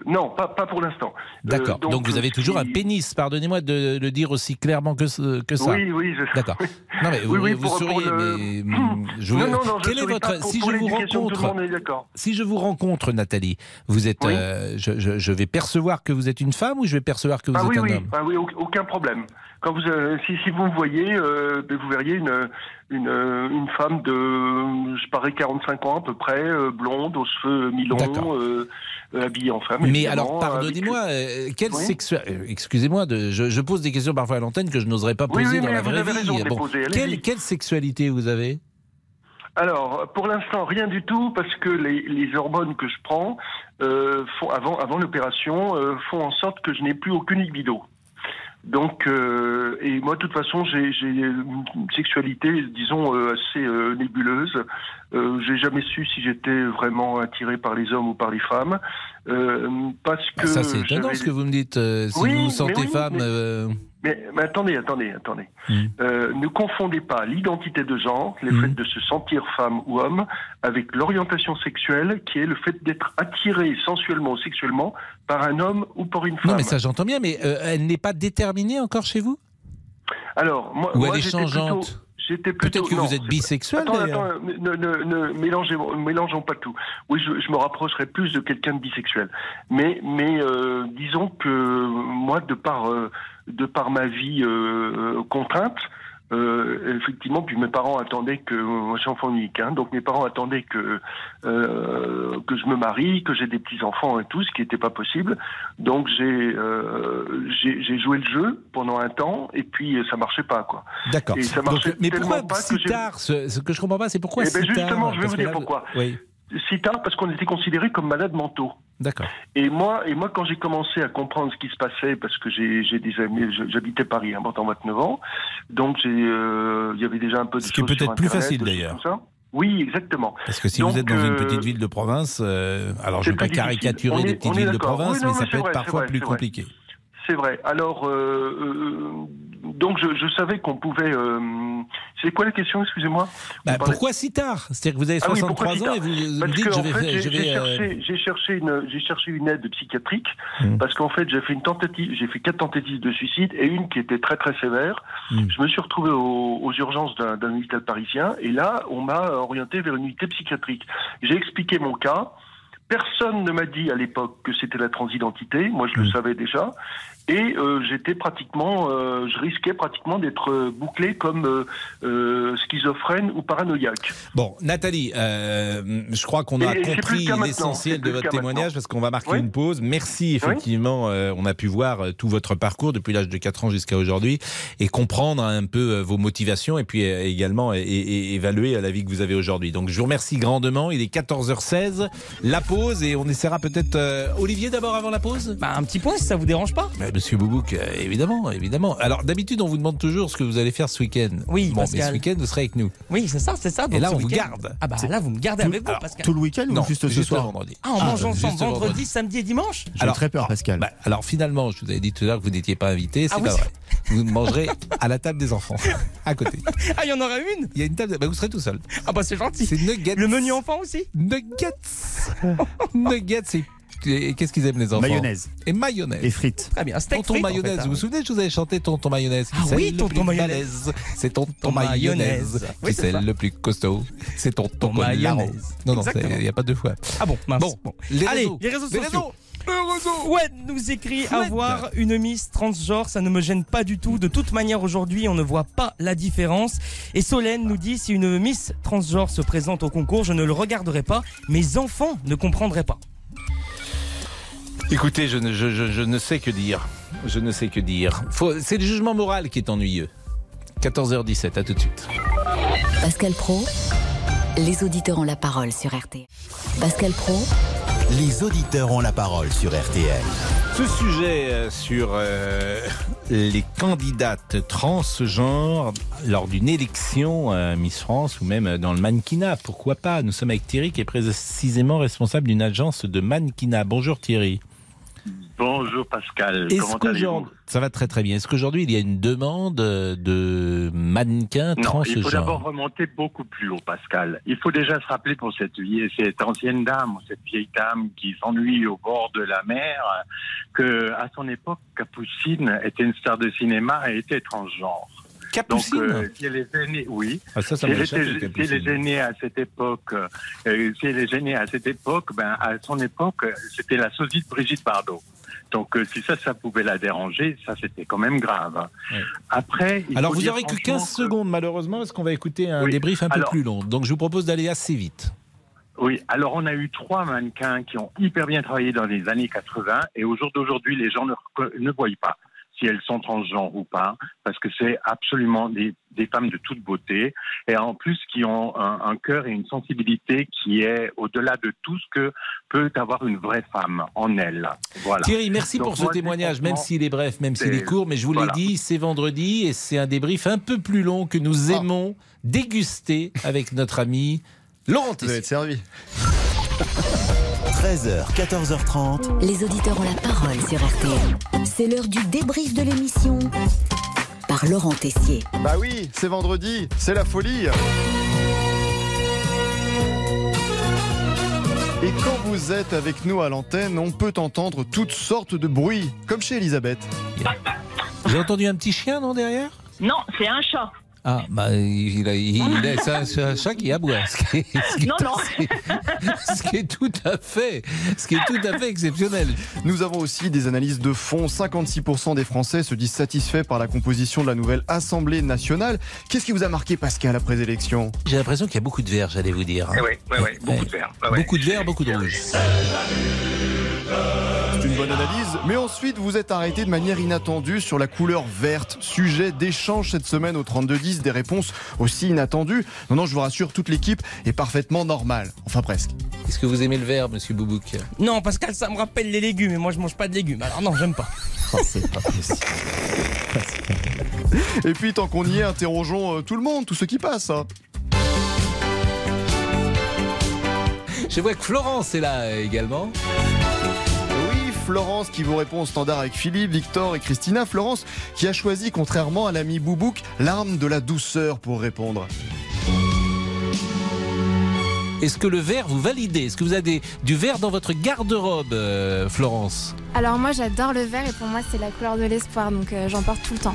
Non, pas, pas pour l'instant. D'accord. donc, vous avez toujours un pénis, pardonnez-moi de le dire aussi clairement que, que ça. Oui, oui. D'accord. Non, mais *laughs* vous, vous souriez, mais. *clears throat* Je non, non, non, Quel est votre. si je vous rencontre. Si je vous rencontre, Nathalie, vous êtes. Euh, je, je, vais percevoir que vous êtes une femme ou je vais percevoir que vous ah, êtes oui, un homme? Ah oui, aucun problème. Quand vous, euh, si, si, vous me voyez, euh, ben, vous verriez une, une, une, femme de, je parais, 45 ans à peu près, blonde, aux cheveux mi-longs, habillée en femme. Mais alors, pardonnez-moi, quelle sexualité... Excusez-moi, de, je, je, pose des questions parfois à l'antenne que je n'oserais pas poser dans la vraie vie. Bon, quelle, quelle sexualité vous avez? Alors, pour l'instant, rien du tout, parce que les, les hormones que je prends euh, font, avant, avant l'opération euh, font en sorte que je n'ai plus aucune libido. Donc, euh, et moi, de toute façon, j'ai une sexualité, disons, euh, assez euh, nébuleuse. Euh, j'ai jamais su si j'étais vraiment attiré par les hommes ou par les femmes, parce ah, que. ça, c'est étonnant ce que vous me dites. si vous vous sentez femme. Mais, mais, attendez, attendez, attendez. Hmm. Euh, ne confondez pas l'identité de genre, le hmm. fait de se sentir femme ou homme, avec l'orientation sexuelle, qui est le fait d'être attiré sensuellement ou sexuellement par un homme ou par une femme. Non, mais ça j'entends bien, mais euh, elle n'est pas déterminée encore chez vous? Alors, moi, ou elle est changeante? Peut-être que vous êtes bisexuel. Attends, attends, ne, ne, ne mélangez, mélangeons pas tout. Oui, je, je me rapprocherai plus de quelqu'un de bisexuel. Mais, mais euh, disons que moi, de par, euh, de par ma vie euh, contrainte, euh, effectivement, puis mes parents attendaient que moi je suis enfant unique, hein, donc mes parents attendaient que euh, que je me marie, que j'ai des petits enfants et tout, ce qui n'était pas possible. Donc j'ai euh, j'ai joué le jeu pendant un temps et puis ça marchait pas quoi. D'accord. Mais pourquoi si tard Ce que je comprends pas, c'est pourquoi eh ben Justement, je vais vous dire pourquoi. Oui. Si tard parce qu'on était considérés comme malades mentaux. D'accord. Et moi, et moi, quand j'ai commencé à comprendre ce qui se passait, parce que j'ai des amis, j'habitais Paris, hein, pendant 29 ans, donc euh, il y avait déjà un peu de Ce qui est peut-être plus facile d'ailleurs. Oui, exactement. Parce que si vous êtes dans une petite euh, ville de province, euh, alors je ne vais pas caricaturer des petites villes de province, mais, ça peut être parfois plus compliqué. C'est vrai. Alors, donc je, savais qu'on pouvait. Euh, c'est quoi la question, excusez-moi bah, Pourquoi si tard? C'est-à-dire que vous avez 63 ah ans et vous, vous dites je vais, je vais euh, J'ai cherché, une, j'ai cherché une aide psychiatrique hmm. parce qu'en fait j'ai fait une tentative, j'ai fait quatre tentatives de suicide et une qui était très très sévère. Hmm. Je me suis retrouvé aux, urgences d'un, d'un hôpital parisien et là on m'a orienté vers une unité psychiatrique. J'ai expliqué mon cas. Personne ne m'a dit à l'époque que c'était la transidentité. Moi, je le hmm. savais déjà. Et euh, j'étais pratiquement, euh, je risquais pratiquement d'être euh, bouclé comme schizophrène ou paranoïaque. Bon, Nathalie, je crois qu'on a compris l'essentiel de votre témoignage parce qu'on va marquer une pause. Merci, effectivement, on a pu voir tout votre parcours depuis l'âge de 4 ans jusqu'à aujourd'hui et comprendre un peu vos motivations et puis également évaluer la vie que vous avez aujourd'hui. Donc je vous remercie grandement. Il est 14h16, la pause et on essaiera peut-être... Olivier d'abord avant la pause? Bah, Un petit point si ça vous dérange pas Monsieur Boubouk, euh, évidemment, évidemment. Alors d'habitude, on vous demande toujours ce que vous allez faire ce week-end. Oui, bon, mais ce week-end, vous serez avec nous. Oui, c'est ça, c'est ça. Et là, on vous garde. Ah bah là, vous me gardez avec vous, Pascal. Tout le week-end ou juste ce soir vendredi Ah, on mange ensemble vendredi, samedi et dimanche? J'ai très peur, Pascal. Bah, alors finalement, je vous avais dit tout à l'heure que vous n'étiez pas invité, c'est ah pas vrai. Vous mangerez à la table des enfants, à côté. Ah, il y en aura une? Il y a une table, bah, vous serez tout seul. Ah bah c'est gentil. C'est nuggets. Le menu enfant aussi? Nuggets. nuggets, c'est qu'est-ce qu'ils aiment les enfants Mayonnaise. Et mayonnaise. Et frites. Très bien. Steak tonton mayonnaise. vous vous souvenez, je vous avais chanté tonton mayonnaise. Ah oui, tonton mayonnaise. C'est tonton mayonnaise. Qui c'est le plus costaud. C'est tonton mayonnaise. Non, non, il n'y a pas deux fois. Ah bon, mince. Bon, Les Allez, réseaux. les réseaux sociaux. Ouais, nous écrit avoir une Miss transgenre, ça ne me gêne pas du tout. De toute manière, aujourd'hui, on ne voit pas la différence. Et Solène nous dit si une Miss transgenre se présente au concours, je ne le regarderai pas. Mes enfants ne comprendraient pas. Écoutez, je ne, je, ne sais que dire. Je ne sais que dire. C'est le jugement moral qui est ennuyeux. 14h17, à tout de suite. Pascal Pro, les auditeurs ont la parole sur RT. Pascal Pro, les auditeurs ont la parole sur RTL. Ce sujet euh, sur euh, les candidates transgenres lors d'une élection euh, Miss France ou même dans le mannequinat, pourquoi pas? Nous sommes avec Thierry qui est précisément responsable d'une agence de mannequinat. Bonjour Thierry. Bonjour Pascal. Comment Ça va très très bien. Est-ce qu'aujourd'hui il y a une demande de mannequins transgenres Il faut d'abord remonter beaucoup plus haut, Pascal. Il faut déjà se rappeler pour cette, cette ancienne dame, cette vieille dame qui s'ennuie au bord de la mer, que à son époque, Capucine était une star de cinéma et était transgenre. Capucine Donc, euh, si elle est oui. Ah, ça, ça si, elle était, si elle est aînée à cette époque, euh, si elle est aînée à cette époque, ben à son époque, c'était la sosie de Brigitte Bardot. Donc, euh, si ça, ça pouvait la déranger, ça, c'était quand même grave. Après. Alors, vous n'aurez que 15 secondes, malheureusement, parce qu'on va écouter un débrief un peu plus long? Donc, je vous propose d'aller assez vite. Oui, alors on a eu trois mannequins qui ont hyper bien travaillé dans les années 80 et au jour d'aujourd'hui, les gens ne, ne voient pas si elles sont transgenres ou pas, parce que c'est absolument des, femmes de toute beauté, et en plus qui ont un, cœur et une sensibilité qui est au-delà de tout ce que peut avoir une vraie femme en elle. Voilà. Thierry, merci pour ce témoignage, même s'il est bref, même s'il est court, mais je vous l'ai dit, c'est vendredi, et c'est un débrief un peu plus long que nous ah. aimons déguster avec notre ami Laurent Vous être servi. 13h, 14h30. Les auditeurs ont la parole sur RTL. C'est l'heure du débrief de l'émission par Laurent Tessier. Bah oui, c'est vendredi, c'est la folie. Et quand vous êtes avec nous à l'antenne, on peut entendre toutes sortes de bruits, comme chez Elisabeth. J'ai entendu un petit chien, non, derrière? Non, c'est un chat. Ah, bah, il a, il, un chat qui aboie. Ce qui est, non, non. Ce qui est tout à fait, ce qui est tout à fait exceptionnel. Nous avons aussi des analyses de fond. 56% des Français se disent satisfaits par la composition de la nouvelle Assemblée nationale. Qu'est-ce qui vous a marqué, Pascal, après élection J'ai l'impression qu'il y a beaucoup de verre, j'allais vous dire. Oui, oui, oui, beaucoup de verre. beaucoup de verre, beaucoup de rouge. C'est une bonne analyse. Mais ensuite, vous êtes arrêté de manière inattendue sur la couleur verte. Sujet d'échange cette semaine au 32-10, des réponses aussi inattendues. Non, non, je vous rassure, toute l'équipe est parfaitement normale. Enfin, presque. Est-ce que vous aimez le vert, monsieur Boubouk? Non, Pascal, ça me rappelle les légumes et moi je mange pas de légumes. Alors non, j'aime pas. *laughs* Oh, c'est pas possible. et puis, tant qu'on y est, interrogeons euh, tout le monde, tous ceux qui passent. Hein. Je vois que Florence est là euh, également. Florence qui vous répond au standard avec Philippe, Victor et Christina. Florence qui a choisi, contrairement à l'ami Boubouk, l'arme de la douceur pour répondre. Est-ce que le verre, vous validez? Est-ce que vous avez du verre dans votre garde-robe, euh, Florence? Alors moi j'adore le vert et pour moi c'est la couleur de l'espoir, donc euh, j'en porte tout le temps.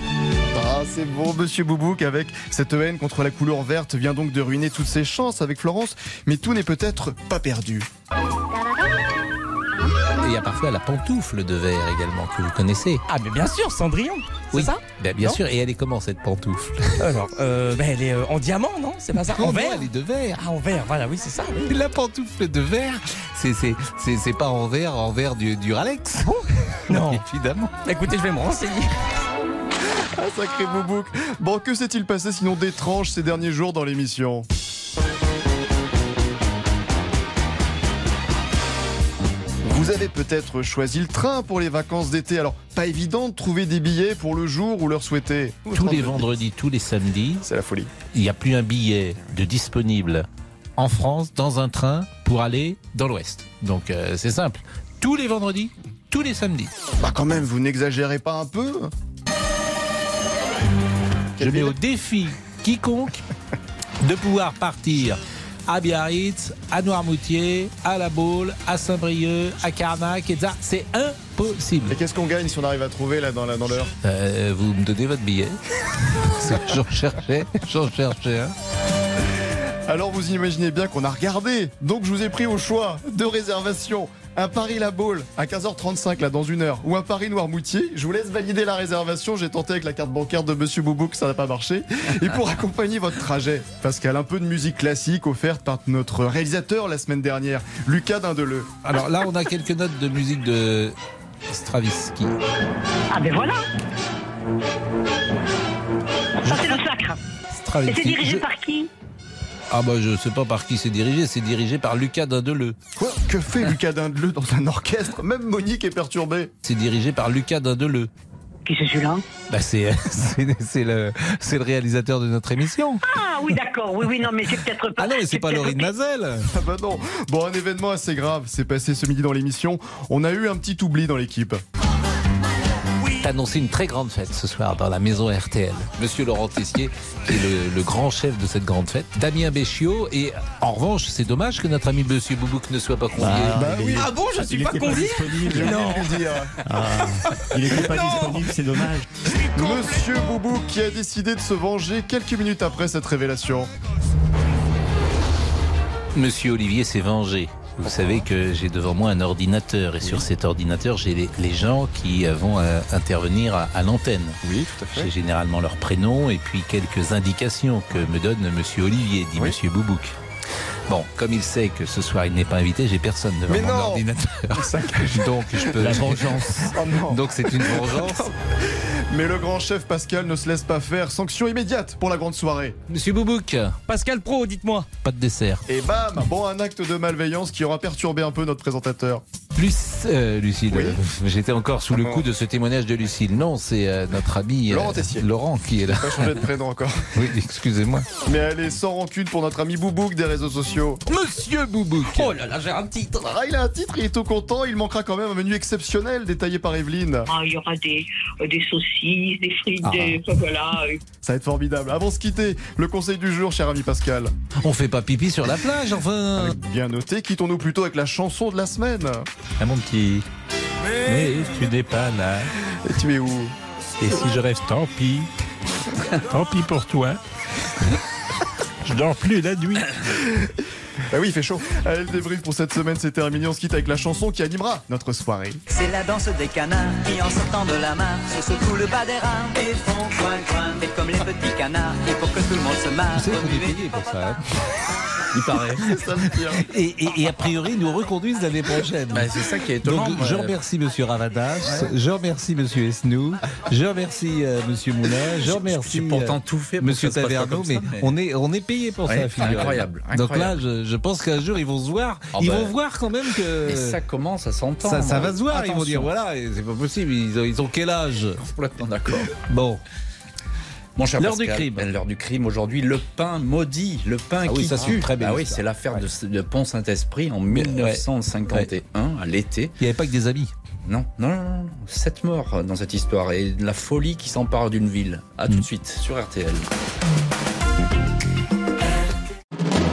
Ah c'est bon, monsieur Boubouk, avec cette haine contre la couleur verte vient donc de ruiner toutes ses chances avec Florence, mais tout n'est peut-être pas perdu il y a parfois la pantoufle de verre également que vous connaissez. Ah, mais bien sûr, Cendrillon. C'est ça? ben, Bien sûr. Et elle est comment cette pantoufle? Alors, euh, ben, elle est euh, en diamant, non? C'est pas ça? En verre? Elle est de verre. Ah, en verre, voilà, oui, c'est ça. La pantoufle de verre, c'est c'est pas en verre, en verre du, du Ralex. Ah *laughs* non, évidemment. Écoutez, je vais me renseigner. Ah, sacré boubouk. Bon, que s'est-il passé sinon d'étrange ces derniers jours dans l'émission? Vous avez peut-être choisi le train pour les vacances d'été, alors pas évident de trouver des billets pour le jour où leur souhaiter. Tous les vendredis, tous les samedis, c'est la folie. Il n'y a plus un billet de disponible en France dans un train pour aller dans l'Ouest. Donc euh, c'est simple. Tous les vendredis, tous les samedis. Bah quand même, vous n'exagérez pas un peu Je mets au défi quiconque de pouvoir partir à Biarritz, à Noirmoutier, à La Baule, à Saint-Brieuc, à Carnac, et ça. C'est impossible. Et qu'est-ce qu'on gagne si on arrive à trouver là dans l'heure dans euh, Vous me donnez votre billet. *laughs* j'en cherchais, j'en cherchais. Alors vous imaginez bien qu'on a regardé, donc je vous ai pris au choix de réservation un Paris-La Baule à 15h35 là dans une heure ou un Paris-Noirmoutier, je vous laisse valider la réservation. J'ai tenté avec la carte bancaire de Monsieur Boubouk, ça n'a pas marché. Et pour *laughs* accompagner votre trajet, Pascal, un peu de musique classique offerte par notre réalisateur la semaine dernière, Lucas Dindeleu. Alors là, on a quelques notes de musique de Stravinsky. Ah ben voilà Ça c'est le sacre. Et c'est dirigé par qui? Ah bah je sais pas par qui c'est dirigé, c'est dirigé par Lucas Dindeleu. Quoi? Que fait Lucas Dindeleu dans un orchestre? Même Monique est perturbée. C'est dirigé par Lucas Dindeleu. Qui c'est celui-là? Bah *laughs* c'est, c'est, le, c'est le réalisateur de notre émission. Ah oui d'accord, oui oui non mais c'est peut-être pas... Ah non mais c'est, pas Laurine Mazel Ah bah non Bon un événement assez grave s'est passé ce midi dans l'émission. On a eu un petit oubli dans l'équipe annoncé une très grande fête ce soir dans la maison RTL. Monsieur Laurent Tessier, qui est le, grand chef de cette grande fête, Damien Béchiot, et en revanche, c'est dommage que notre ami Monsieur Boubouk ne soit pas convié. Bah, bah oui. Ah bon, je suis pas convié Non. Ah, il n'était pas disponible, c'est dommage. Monsieur Boubouk qui a décidé de se venger quelques minutes après cette révélation. Monsieur Olivier s'est vengé. Vous savez que j'ai devant moi un ordinateur et sur cet ordinateur, j'ai les, gens qui vont euh, intervenir à, l'antenne. Oui, tout à fait. J'ai généralement leur prénom et puis quelques indications que me donne Monsieur Olivier, dit Monsieur Boubouk. Bon, comme il sait que ce soir il n'est pas invité, j'ai personne devant mon ordinateur. Donc je peux. La vengeance. *laughs* Oh Donc c'est une vengeance. *laughs* Mais le grand chef Pascal ne se laisse pas faire. Sanction immédiate pour la grande soirée. Monsieur Boubouk. Pascal Pro, dites-moi. Pas de dessert. Et bam Bon, un acte de malveillance qui aura perturbé un peu notre présentateur. Plus, euh, Lucille. *laughs* J'étais encore sous le coup de ce témoignage de Lucille. Non, c'est euh, notre ami euh, Laurent Tessier. Laurent qui est là. Pas changé de prénom encore. oui, excusez-moi. Mais elle est sans rancune pour notre ami Boubouk des réseaux sociaux. Monsieur Boubouk. Oh là là, j'ai un titre. Ah, il a un titre, il est tout content. Il manquera quand même un menu exceptionnel détaillé par Evelyne. Ah, il y aura des, des saucisses, des frites, des. Ah. Voilà. Ça va être formidable. Avant de se quitter, le conseil du jour, cher ami Pascal. On fait pas pipi sur la plage, enfin. bien noté, quittons-nous plutôt avec la chanson de la semaine. Ah, mon petit. Mais tu n'es pas là. Et tu es où? Et si je reste, tant pis. tant pis pour toi. Je dors plus la nuit. Bah oui, il fait chaud. Allez, le débrief pour cette semaine, c'est terminé. On se quitte avec la chanson qui animera notre soirée. C'est la danse des canards qui, en sortant de la mare, se secouent le bas des reins et font coin coin. Et comme les petits canards, et pour que tout le monde se marre. Vous savez payé pour ça. Hein *laughs* il paraît. *laughs* et, et, a priori, ils nous reconduisent l'année prochaine. Bah, c'est ça qui est étonnant. Donc, je remercie Monsieur Ravadas, je remercie Monsieur Esnou, je remercie euh, Monsieur Moulin, je remercie pourtant tout fait Monsieur Taverneau, mais, on est on est payé pour ça. Incroyable, Donc là, je, pense qu'un jour ils vont se voir. Ah ils bah. vont voir quand même que. ça commence à s'entendre. Ça, va se voir. Ils vont dire voilà, c'est pas possible. Ils ont, ils ont quel âge? Complètement d'accord. Bon. Mon cher l'heure du crime. L'heure du crime aujourd'hui, le pain maudit, le pain ah qui tue. Très bien. Ah oui, c'est l'affaire de, Pont-Saint-Esprit en 1951, à l'été. Il n'y avait pas que des amis. Non, non, non, sept morts dans cette histoire et la folie qui s'empare d'une ville. À tout de mm. suite sur RTL.